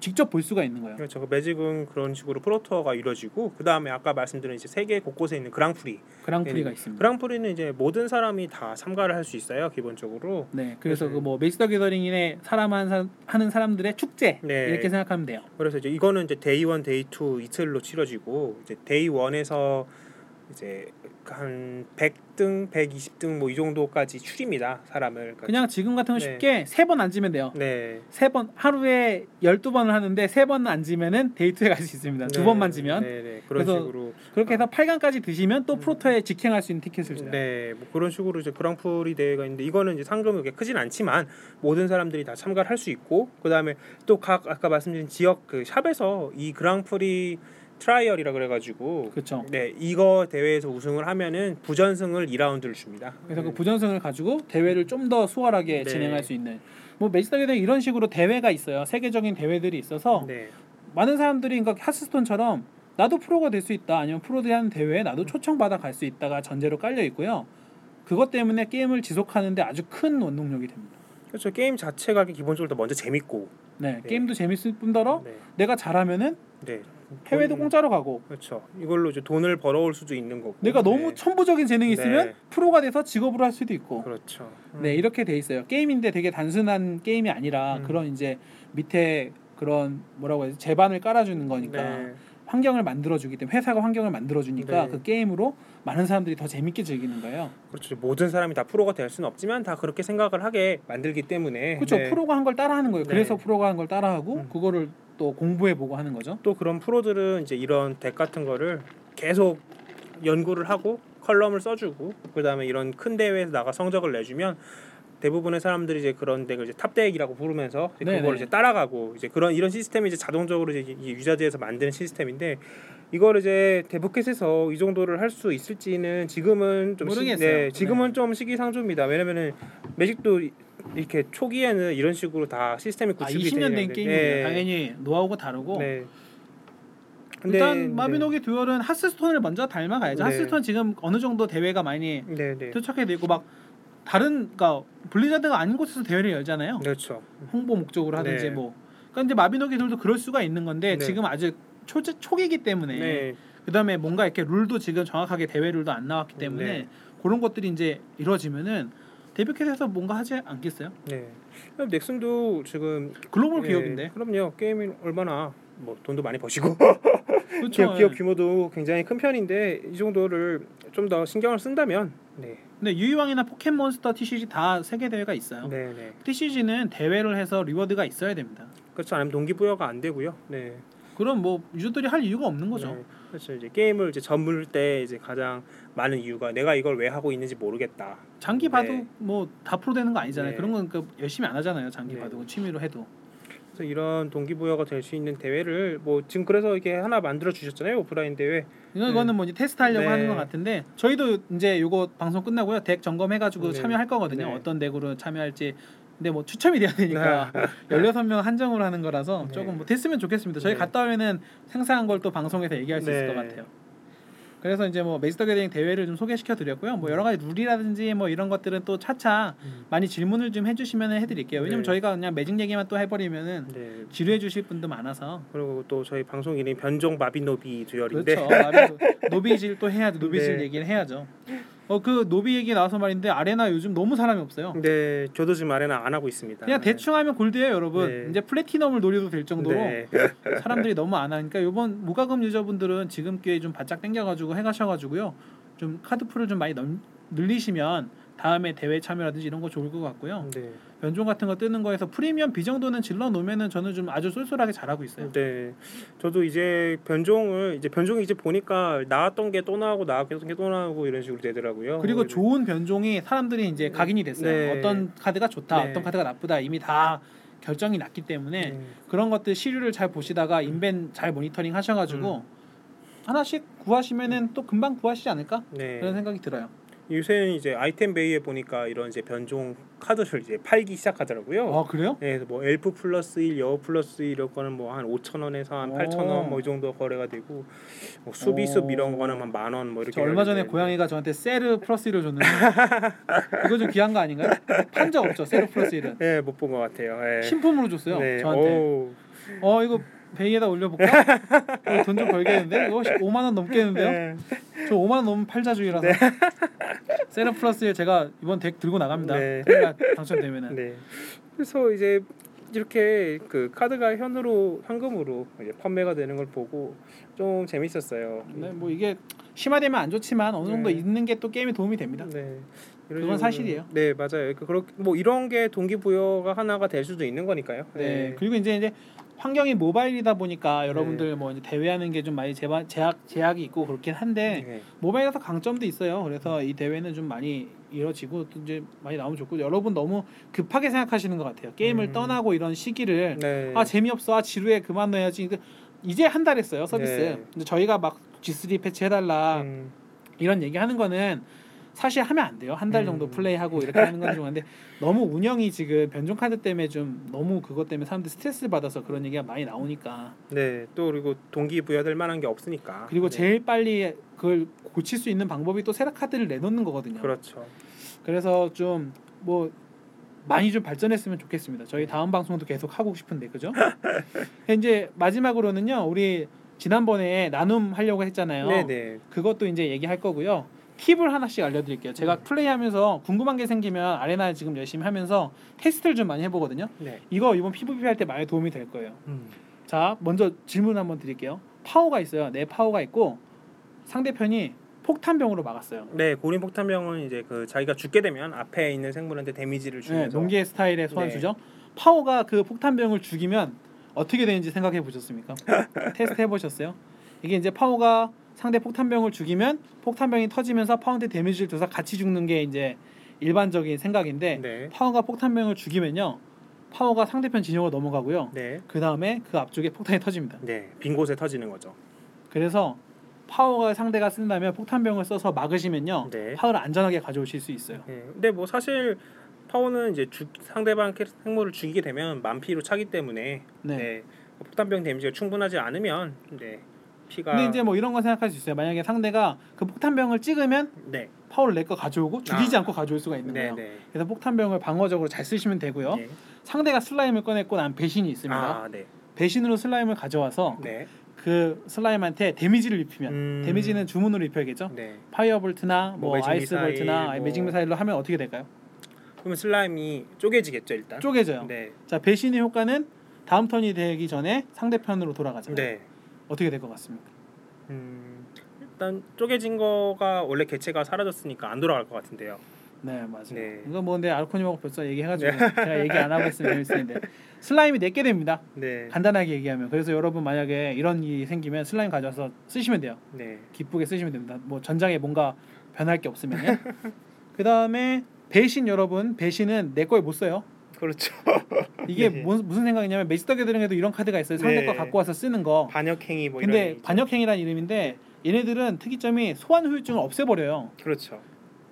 직접 볼 수가 있는 거예요. 그렇죠. 그 매직은 그런 식으로 Pro Tour가 이루어지고 그 다음에 아까 말씀드린 이제 세계 곳곳에 있는 그랑프리. 그랑프리가 네. 있습니다. 그랑프리는 이제 모든 사람이 다 참가를 할 수 있어요. 기본적으로. 네, 그래서 네. 그뭐 매직 더 게더링의 사람 한 하는 사람들의 축제 네. 이렇게 생각하면 돼요. 그래서 이제 이거는 이제 day 1, day 2 이틀로 치러지고 이제 day 1에서 이제 한 100등, 120등 뭐 이 정도까지 추립니다. 사람을. 그러니까 그냥 지금 같은 거 네. 쉽게 세 번 안 지면 돼요. 네. 세 번 하루에 12번을 하는데 세 번 안 지면은 day two에 갈 수 있습니다. 두 네. 번만 지면. 네, 네. 그런 그래서 식으로 그렇게 해서 8강까지 드시면 또 음. Pro Tour에 직행할 수 있는 티켓을 줘요. 네, 뭐 그런 식으로 이제 그랑프리 대회가 있는데 이거는 이제 상금이 그렇게 크진 않지만 모든 사람들이 다 참가를 할 수 있고 그다음에 또 각 아까 말씀드린 지역 그 shop에서 이 그랑프리 trial이라 그래가지고 그렇죠. 네 이거 대회에서 우승을 하면은 부전승을 2라운드를 줍니다. 그래서 그 부전승을 가지고 대회를 좀 더 수월하게 네. 진행할 수 있는 뭐 매직 더 게더링 이런 식으로 대회가 있어요. 세계적인 대회들이 있어서 네, 많은 사람들이 그러니까 하스스톤처럼 나도 프로가 될 수 있다 아니면 프로들이 하는 대회에 나도 초청받아 갈 수 있다가 전제로 깔려 있고요. 그것 때문에 게임을 지속하는데 아주 큰 원동력이 됩니다. 그렇죠. 게임 자체가 기본적으로 더 먼저 재밌고, 네, 네. 게임도 재밌을 뿐더러 네, 내가 잘하면은 네, 해외도 돈- 공짜로 가고 그렇죠. 이걸로 이제 돈을 벌어올 수도 있는 거고. 내가 너무 네. 천부적인 재능이 있으면 네. 프로가 돼서 직업으로 할 수도 있고 그렇죠. 음. 네 이렇게 돼 있어요 게임인데 되게 단순한 게임이 아니라 음. 그런 이제 밑에 그런 뭐라고 해야 지 제반을 깔아주는 거니까 네. 환경을 만들어주기 때문에 회사가 환경을 만들어주니까 네. 그 게임으로 많은 사람들이 더 재밌게 즐기는 거예요 그렇죠. 모든 사람이 다 프로가 될 수는 없지만 다 그렇게 생각을 하게 만들기 때문에 그렇죠 네. 프로가 한 걸 따라하는 거예요 네. 그래서 프로가 한 걸 따라하고 음. 그거를 또 공부해 보고 하는 거죠 또 그런 프로들은 이제 이런 deck 같은 거를 계속 연구를 하고 컬럼을 써주고 그다음에 이런 큰 대회에서 나가 성적을 내주면 대부분의 사람들이 이제 그런 deck을 이제 top deck이라고 부르면서 이제 네네. 그걸 이제 따라가고 이제 그런 이런 시스템이 이제 자동적으로 이제 이 유저지에서 만드는 시스템인데 이걸 이제 데브캣에서 이 정도를 할 수 있을지는 지금은 좀 시- 모르겠어요. 네, 지금은 네. 좀 시기상조입니다. 왜냐면은 매직도 이- 이렇게 초기에는 이런 식으로 다 시스템이 아 구축이 20년 된 게임이에요 네. 당연히 노하우가 다르고 네. 근데 일단 마비노기 듀얼은 하스스톤을 먼저 닮아가야죠. 네. 하스스톤 지금 어느 정도 대회가 많이 네, 네. 도착해 되고 막 다른 그러니까 블리자드가 아닌 곳에서 대회를 열잖아요. 그렇죠. 홍보 목적으로 하든지 네. 뭐. 그러니까 이제 마비노기 듀얼도 그럴 수가 있는 건데 네. 지금 아직 초 초기이기 때문에 네. 그다음에 뭔가 이렇게 룰도 지금 정확하게 대회 룰도 안 나왔기 때문에 네. 그런 것들이 이제 이루어지면은 데브캣에서 뭔가 하지 않겠어요? 네. 넥슨도 지금 글로벌 네, 기업인데. 그럼요. 게임이 얼마나 뭐 돈도 많이 버시고 그렇죠. 기업, 규모도 굉장히 큰 편인데 이 정도를 좀 더 신경을 쓴다면 네. 근데 유희왕이나 포켓몬스터 TCG 다 세계 대회가 있어요. 네, 네. TCG는 대회를 해서 reward가 있어야 됩니다. 그렇죠. 않으면 동기부여가 안 되고요. 네. 그럼 뭐 유저들이 할 이유가 없는 거죠. 네. 그렇죠. 이제 게임을 이제 접을 때 이제 가장 많은 이유가 내가 이걸 왜 하고 있는지 모르겠다. 장기 네. 바둑도 뭐 다 프로 되는 거 아니잖아요. 네. 그런 건그 열심히 안 하잖아요. 장기 네. 바둑도 취미로 해도. 그래서 이런 동기부여가 될 수 있는 대회를 뭐 지금 그래서 이게 하나 만들어 주셨잖아요. 오프라인 대회. 이거 이거는 뭐 이제 테스트하려고 네. 하는 것 같은데 저희도 이제 요거 방송 끝나고요 deck 점검해가지고 네. 참여할 거거든요. 네. 어떤 deck으로 참여할지. 근데 뭐 추첨이 돼야 되니까 16명 한정으로 하는 거라서 네. 조금 뭐 됐으면 좋겠습니다. 저희 네. 갔다 오면은 생생한 걸 또 방송에서 얘기할 수 있을 네. 것 같아요. 그래서 이제 뭐 매직 더 게더링 대회를 좀 소개시켜 드렸고요. 뭐 여러 가지 룰이라든지 뭐 이런 것들은 또 차차 음. 많이 질문을 좀 해주시면 해드릴게요. 왜냐면 네. 저희가 그냥 매직 얘기만 또 해버리면은 네. 지루해 하실 분도 많아서 그리고 또 저희 방송 이름이 변종 마비노비 듀얼인데 그렇죠. 나비도- 노비질 또 해야죠. 노비질 네. 얘기를 해야죠. 어 그 노비 얘기 나와서 말인데 아레나 요즘 너무 사람이 없어요. 네, 저도 지금 아레나 안 하고 있습니다. 그냥 대충 하면 골드예요, 여러분. 네. 이제 플래티넘을 노려도 될 정도로 네. 사람들이 너무 안 하니까 이번 무과금 유저분들은 지금 기회에 좀 바짝 당겨가지고 해가셔가지고요. 좀 카드 풀을 좀 많이 넘, 늘리시면 다음에 대회 참여라든지 이런 거 좋을 것 같고요. 네. 변종 같은 거 뜨는 거에서 프리미엄 B 정도는 질러 놓으면은 저는 좀 아주 쏠쏠하게 잘하고 있어요. 네. 저도 이제 변종을 이제 변종이 이제 보니까 나왔던 게 또 나오고 나왔던 게 또 나오고 이런 식으로 되더라고요. 그리고 좋은 변종이 사람들이 이제 각인이 됐어요. 네. 어떤 카드가 좋다, 네. 어떤 카드가 나쁘다 이미 다 결정이 났기 때문에 네. 그런 것들 시류를 잘 보시다가 인벤 잘 모니터링 하셔가지고 하나씩 구하시면은 또 금방 구하시지 않을까 네. 그런 생각이 들어요. 요새는 이제 아이템 베이에 보니까 이런 이제 변종 카드를 이제 팔기 시작하더라고요. 아 그래요? 네, 그래서 뭐 엘프 플러스 1, 여우 플러스 1 이런 거는 뭐 한 5천 원에서 한 오. 8천 원 뭐 이 정도 거래가 되고 뭐 수비숲 오. 이런 거는 한 만 원 뭐 이렇게 저 얼마 전에 되는데. 고양이가 저한테 세르 플러스 1을 줬는데 그거 좀 귀한 거 아닌가요? 판 적 없죠 세르 플러스 1은 네, 못 본 것 같아요. 네. 신품으로 줬어요 네. 저한테. 오. 어 이거 베이에다 올려볼까? 돈 좀 벌겠는데? 이거 5만 원 넘겠는데요? 네. 저 5만 원 넘으면 팔자주의라서 세르 플러스에 제가 이번 deck 들고 나갑니다. 네. 당첨되면은 네. 그래서 이제 이렇게 그 카드가 현으로 현금으로 이제 판매가 되는 걸 보고 좀 재밌었어요. 네, 뭐 이게 심화되면 안 좋지만 어느 정도 네. 있는 게 또 게임에 도움이 됩니다. 네. 그건 사실이에요. 네, 맞아요. 그 그렇 뭐 이런 게 동기부여가 하나가 될 수도 있는 거니까요. 네. 그리고 이제 이제 환경이 모바일이다 보니까 여러분들 뭐 이제 대회하는 게 좀 많이 제바, 제약 제약이 있고 그렇긴 한데 네. 모바일에서 강점도 있어요. 그래서 이 대회는 좀 많이 이뤄지고 또 이제 많이 나오면 좋고 여러분 너무 급하게 생각하시는 것 같아요. 게임을 음. 떠나고 이런 시기를 네. 아 재미없어 아 지루해 그만 넣어야지 그 이제 한 달 했어요 서비스 네. 근데 저희가 막 G3 패치 해달라 음, 이런 얘기 하는 거는 사실 하면 안 돼요 한 달 정도 음. 플레이하고 이렇게 하는 건 좋은데 너무 운영이 지금 변종 카드 때문에 좀 너무 그것 때문에 사람들 스트레스를 받아서 그런 얘기가 많이 나오니까 네. 또 그리고 동기 부여될 만한 게 없으니까. 그리고 네. 제일 빨리 그걸 고칠 수 있는 방법이 또 세라 카드를 내놓는 거거든요 그렇죠. 그래서 좀 뭐 많이 좀 발전했으면 좋겠습니다. 저희 다음 방송도 계속 하고 싶은데 그죠? 이제 마지막으로는요. 우리 지난번에 나눔 하려고 했잖아요. 네, 네. 그것도 이제 얘기할 거고요. 팁을 하나씩 알려드릴게요. 제가 플레이하면서 궁금한 게 생기면 아레나 지금 열심히 하면서 테스트를 좀 많이 해보거든요. 네. 이거 이번 PVP 할 때 많이 도움이 될 거예요. 음. 자, 먼저 질문 한번 드릴게요. 파워가 있어요. 내 파워가 있고 상대편이 폭탄병으로 막았어요. 네, 고린 폭탄병은 이제 그 자기가 죽게 되면 앞에 있는 생물한테 데미지를 네, 주면서 농계 스타일의 소환수죠. 파워가 그 폭탄병을 죽이면 어떻게 되는지 생각해 보셨습니까? 테스트 해 보셨어요? 이게 이제 파워가 상대 폭탄병을 죽이면 폭탄병이 터지면서 파워도 데미지를 줘서 같이 죽는 게 이제 일반적인 생각인데 네. 파워가 폭탄병을 죽이면요. 파워가 상대편 진영으로 넘어가고요. 네. 그 다음에 그 앞쪽에 폭탄이 터집니다. 네. 빈 곳에 터지는 거죠. 그래서 파워가 상대가 쓴다면 폭탄병을 써서 막으시면요. 네. 파워를 안전하게 가져오실 수 있어요. 네. 근데 뭐 사실 파워는 이제 죽, 상대방 캐- 생물을 죽이게 되면 만피로 차기 때문에 네. 네. 폭탄병 데미지가 충분하지 않으면 네. 피가 근데 이제 뭐 이런 거 생각할 수 있어요. 만약에 상대가 그 폭탄병을 찍으면 네. 파워를 내거 가져오고 죽이지 아. 않고 가져올 수가 있는 네, 거예요. 네. 그래서 폭탄병을 방어적으로 잘 쓰시면 되고요. 네. 상대가 슬라임을 꺼냈고 난 배신이 있습니다. 아, 네. 배신으로 슬라임을 가져와서 네. 그 슬라임한테 데미지를 입히면 음. 데미지는 주문으로 입혀야겠죠. 네. 파이어볼트나 뭐, 뭐 매직 아이스 미사일, 볼트나 뭐. 매직 미사일로 하면 어떻게 될까요? 그러면 슬라임이 쪼개지겠죠, 일단. 쪼개져요. 네. 자 배신의 효과는 다음 턴이 되기 전에 상대편으로 돌아가잖아요. 네. 어떻게 될 것 같습니까? 음, 일단 쪼개진 거가 원래 개체가 사라졌으니까 안 돌아갈 것 같은데요. 네 맞아요. 네. 이거 뭐 근데 아르코님하고 벌써 얘기해가지고 제가 얘기 안 하고 있으면 재밌을 텐데 슬라임이 내게 됩니다. 네. 간단하게 얘기하면 그래서 여러분 만약에 이런 일이 생기면 슬라임 가져와서 쓰시면 돼요. 네. 기쁘게 쓰시면 됩니다. 뭐 전장에 뭔가 변할 게 없으면요. 그 다음에 배신 여러분 배신은 내 거에 못 써요. 그렇죠. 이게 네. 무, 무슨 생각이냐면 매직 게더링에도 이런 카드가 있어요. 상대 네. 거 갖고 와서 쓰는 거. 반역행위 뭐 근데 이런. 반역행이라는 이름인데 얘네들은 특이점이 소환 후유증을 없애버려요. 그렇죠.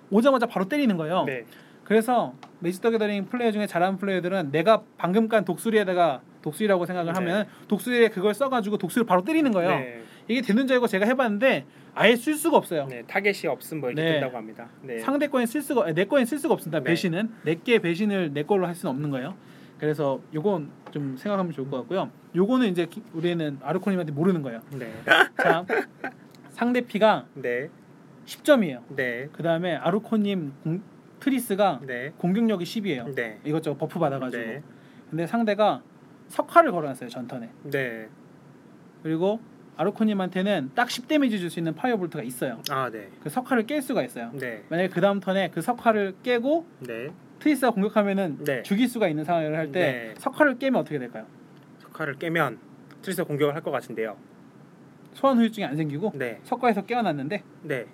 오자마자 바로 때리는 거예요. 네. 그래서 매직 더 게더링 플레이어 중에 잘하는 플레이어들은 내가 방금 깐 독수리에다가 독수리라고 생각을 네. 하면 독수리에 그걸 써가지고 독수리를 바로 때리는 거예요. 네. 이게 되는 줄 알고 제가 해봤는데 아예 쓸 수가 없어요. 네. 타겟이 없음 뭐 이렇게 네. 된다고 합니다. 네. 상대 거엔 쓸 수가 내 거엔 쓸 수가 없습니다. 네. 배신은 내게 배신을 내 걸로 할 수는 없는 거예요. 그래서 요건 좀 생각하면 좋을 것 같고요. 요거는 이제 기- 우리는 아르코님한테 모르는 거예요. 네. 자 상대 피가 네. 10점이에요. 네. 그 다음에 아르코님 공, 트리스가 네. 공격력이 10이에요. 네. 이것저것 buff 받아가지고. 네. 근데 상대가 석화를 걸어놨어요 전턴에. 네. 그리고 아르코님한테는 딱 10 데미지 줄 수 있는 파이어 볼트가 있어요. 아, 네. 그 석화를 깰 수가 있어요. 네. 만약에 그 다음 턴에 그 석화를 깨고 네. 트리스가 공격하면은 네. 죽일 수가 있는 상황을 할때 네. 석화를 깨면 어떻게 될까요? 석화를 깨면 트리스 공격을 할 것 같은데요. 소환 후유증이 안 생기고 네. 석화에서 깨어났는데 네.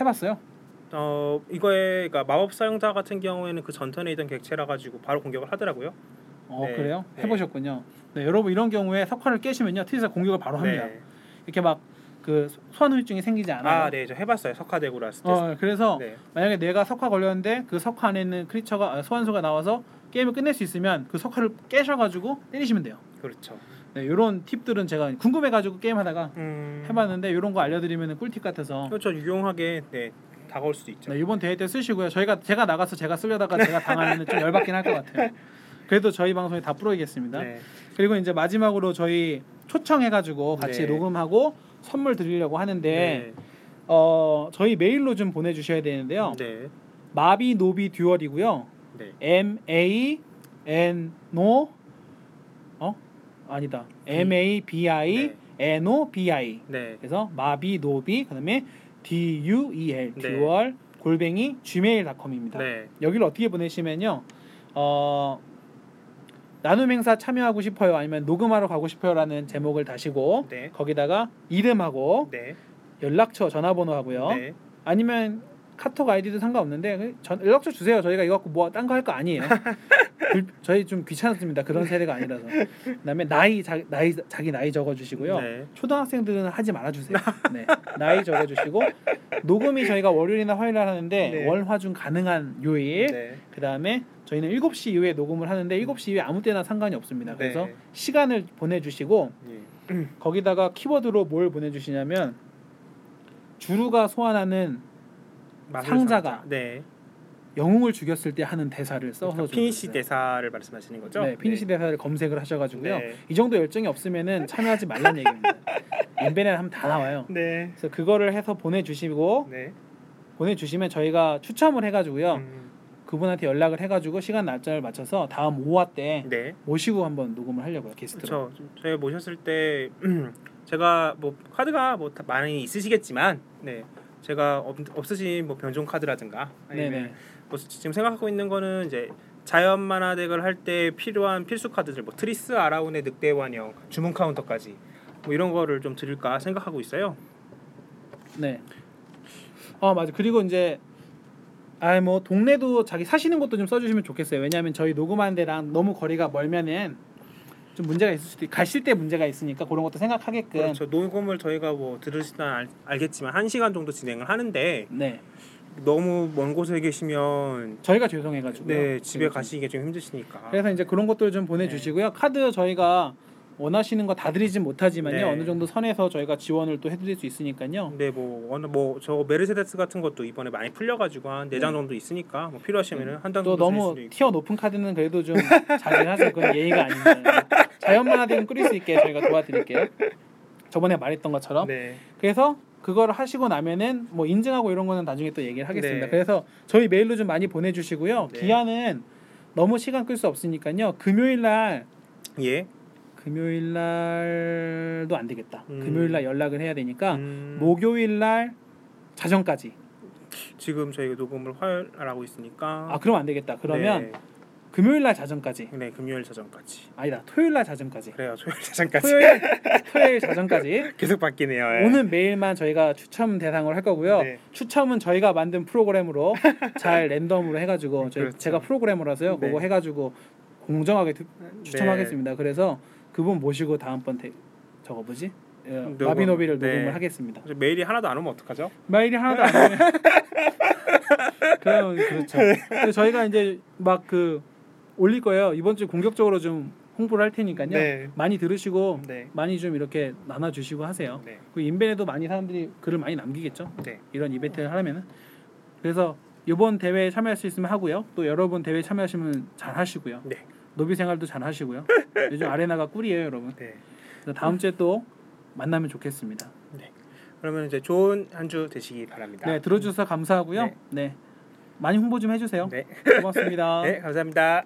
해봤어요. 어 이거에 그러니까 마법 사용자 같은 경우에는 그 전턴에 있던 객체라 가지고 바로 공격을 하더라고요. 어 네. 그래요? 네. 해보셨군요. 네 여러분 이런 경우에 석화를 깨시면요 트리스가 공격을 바로 합니다. 네. 이렇게 막 그 소환 후유증이 생기지 않아요. 아, 네, 저 해봤어요. 석화 대구라 했을 때. 어 그래서 네, 만약에 내가 석화 걸렸는데 그 석화 안에 있는 크리처가 아, 소환수가 나와서 게임을 끝낼 수 있으면 그 석화를 깨셔가지고 때리시면 돼요. 그렇죠. 네, 이런 팁들은 제가 궁금해가지고 게임하다가 음, 해봤는데 이런 거 알려드리면 꿀팁 같아서 그렇죠. 유용하게 네 다가올 수도 있죠. 네, 이번 대회 때 쓰시고요. 저희가 제가 나가서 제가 쓰려다가 제가 당하면 좀 열받긴 할 것 같아요. 그래도 저희 방송에 다 풀어야겠습니다. 네, 그리고 이제 마지막으로 저희 초청해가지고 같이 네. 녹음하고 선물 드리려고 하는데 네, 어 저희 메일로 좀 보내주셔야 되는데요. 네, 마비 노비 듀얼이고요. 네, M A N O 어 아니다 M A B I 네. N O B I 네, 그래서 마비 노비 그다음에 D U E L 네. 듀얼 골뱅이 gmail.com입니다. 네, 여기를 어떻게 보내시면요. 어 나눔 행사 참여하고 싶어요 아니면 녹음하러 가고 싶어요라는 제목을 다시고 네, 거기다가 이름하고 네, 연락처 전화번호 하고요. 네, 아니면 카톡 아이디도 상관없는데 그 전, 연락처 주세요. 저희가 이거 갖고 뭐 딴 거 할 거 아니에요. 불- 저희 좀 귀찮습니다. 그런 세대가 아니라서. 그다음에 나이 자, 나이 자기 나이 적어 주시고요. 네, 초등학생들은 하지 말아 주세요. 네. 나이 적어 주시고 녹음이 저희가 월요일이나 화요일 날 하는데 네. 월화중 가능한 요일. 네, 그다음에 저희는 7시 이후에 녹음을 하는데 7시 이후에 아무 때나 상관이 없습니다. 그래서 네. 시간을 보내 주시고 예. 거기다가 키워드로 뭘 보내 주시냐면 주루가 소환하는 상자가. 상자. 네, 영웅을 죽였을 때 하는 대사를 써서 그러니까 피니시 줬어요. 대사를 말씀하시는 거죠? 네, 피니시 대사를 검색을 하셔가지고요. 네. 이 정도 열정이 없으면은 참여하지 말란 얘기입니다. 인벤에 하면 다 나와요. 네, 그래서 그거를 해서 보내주시고 네, 보내주시면 저희가 추첨을 해가지고요. 음, 그분한테 연락을 해가지고 시간 날짜를 맞춰서 다음 5화 때 네. 모시고 한번 녹음을 하려고요 게스트로. 그렇죠. 저희 모셨을 때 제가 뭐 카드가 뭐다 많이 있으시겠지만, 네, 제가 없, 없으신 뭐 변종 카드라든가, 아니면 네네. 뭐 지금 생각하고 있는 거는 이제 자연 마나 deck을 할 때 필요한 필수 카드들, 뭐 트리스 아라운의 늑대 완영, 주문 카운터까지 뭐 이런 거를 좀 드릴까 생각하고 있어요. 네. 어 맞아. 그리고 이제 아 뭐 동네도 자기 사시는 곳도 좀 써주시면 좋겠어요. 왜냐하면 저희 녹음하는 데랑 너무 거리가 멀면은 좀 문제가 있을 수도 있. 가실 때 문제가 있으니까 그런 것도 생각하게끔. 그렇죠. 녹음을 저희가 뭐 들으시면 알, 알겠지만 한 시간 정도 진행을 하는데 네. 너무 먼 곳에 계시면 저희가 죄송해가지고. 네 집에 가시기가 좀 힘드시니까. 그래서 이제 그런 것들 좀 보내주시고요. 카드 저희가 원하시는 거 다 드리진 못하지만요. 네. 어느 정도 선에서 저희가 지원을 또 해드릴 수 있으니까요. 근데 뭐 어느 뭐 저 메르세데스 같은 것도 이번에 많이 풀려가지고 한 네장 네. 정도 있으니까 뭐 필요하시면은 한장또 정도 드릴 너무. 티어 높은 카드는 그래도 좀 자제하세요. 그건 예의가 아닙니다. 자연만화되는 끓일 수 있게 저희가 도와드릴게요. 저번에 말했던 것처럼. 네. 그래서 그거를 하시고 나면은 뭐 인증하고 이런 거는 나중에 또 얘기를 하겠습니다. 네. 그래서 저희 메일로 좀 많이 보내주시고요. 네. 기한은 너무 시간 끌 수 없으니까요. 금요일 날 예. 금요일 날도 안 되겠다. 음. 금요일 날 연락을 해야 되니까 음, 목요일 날 자정까지. 지금 저희가 녹음을 화요일 날 하고 있으니까 아 그럼 안 되겠다. 그러면 네, 금요일 날 자정까지. 네 금요일 자정까지 아니다. 토요일 날 자정까지. 그래요 토요일 자정까지 토요일 토요일 자정까지. 계속 바뀌네요. 예. 오는 메일만 저희가 추첨 대상으로 할 거고요. 네. 추첨은 저희가 만든 프로그램으로 잘 랜덤으로 해가지고 저희 그렇죠. 제가 프로그래머라서요. 네. 그거 해가지고 공정하게 드- 추첨하겠습니다. 그래서 그분 모시고 다음번 대, 저거 뭐지? 어, 녹음. 마비노비를 네. 녹음을 하겠습니다. 네. 메일이 하나도 안 오면 어떡하죠? 마일이 하나도 안 되면 그럼 그렇죠. 저희가 이제 막 그 올릴 거예요. 이번 주 공격적으로 좀 홍보를 할 테니까요. 네. 많이 들으시고 네. 많이 좀 이렇게 나눠 주시고 하세요. 네. 그 인벤에도 많이 사람들이 글을 많이 남기겠죠. 네. 이런 이벤트를 하려면은 그래서 이번 대회에 참여할 수 있으면 하고요. 또 여러분 대회 참여하시면 잘 하시고요. 네. 노비 생활도 잘 하시고요. 요즘 아레나가 꿀이에요, 여러분. 네. 다음 주에 또 만나면 좋겠습니다. 그러면 이제 좋은 한 주 되시기 바랍니다. 네, 들어주셔서 감사하고요. 네. 네. 많이 홍보 좀 해주세요. 네. 고맙습니다. 네, 감사합니다.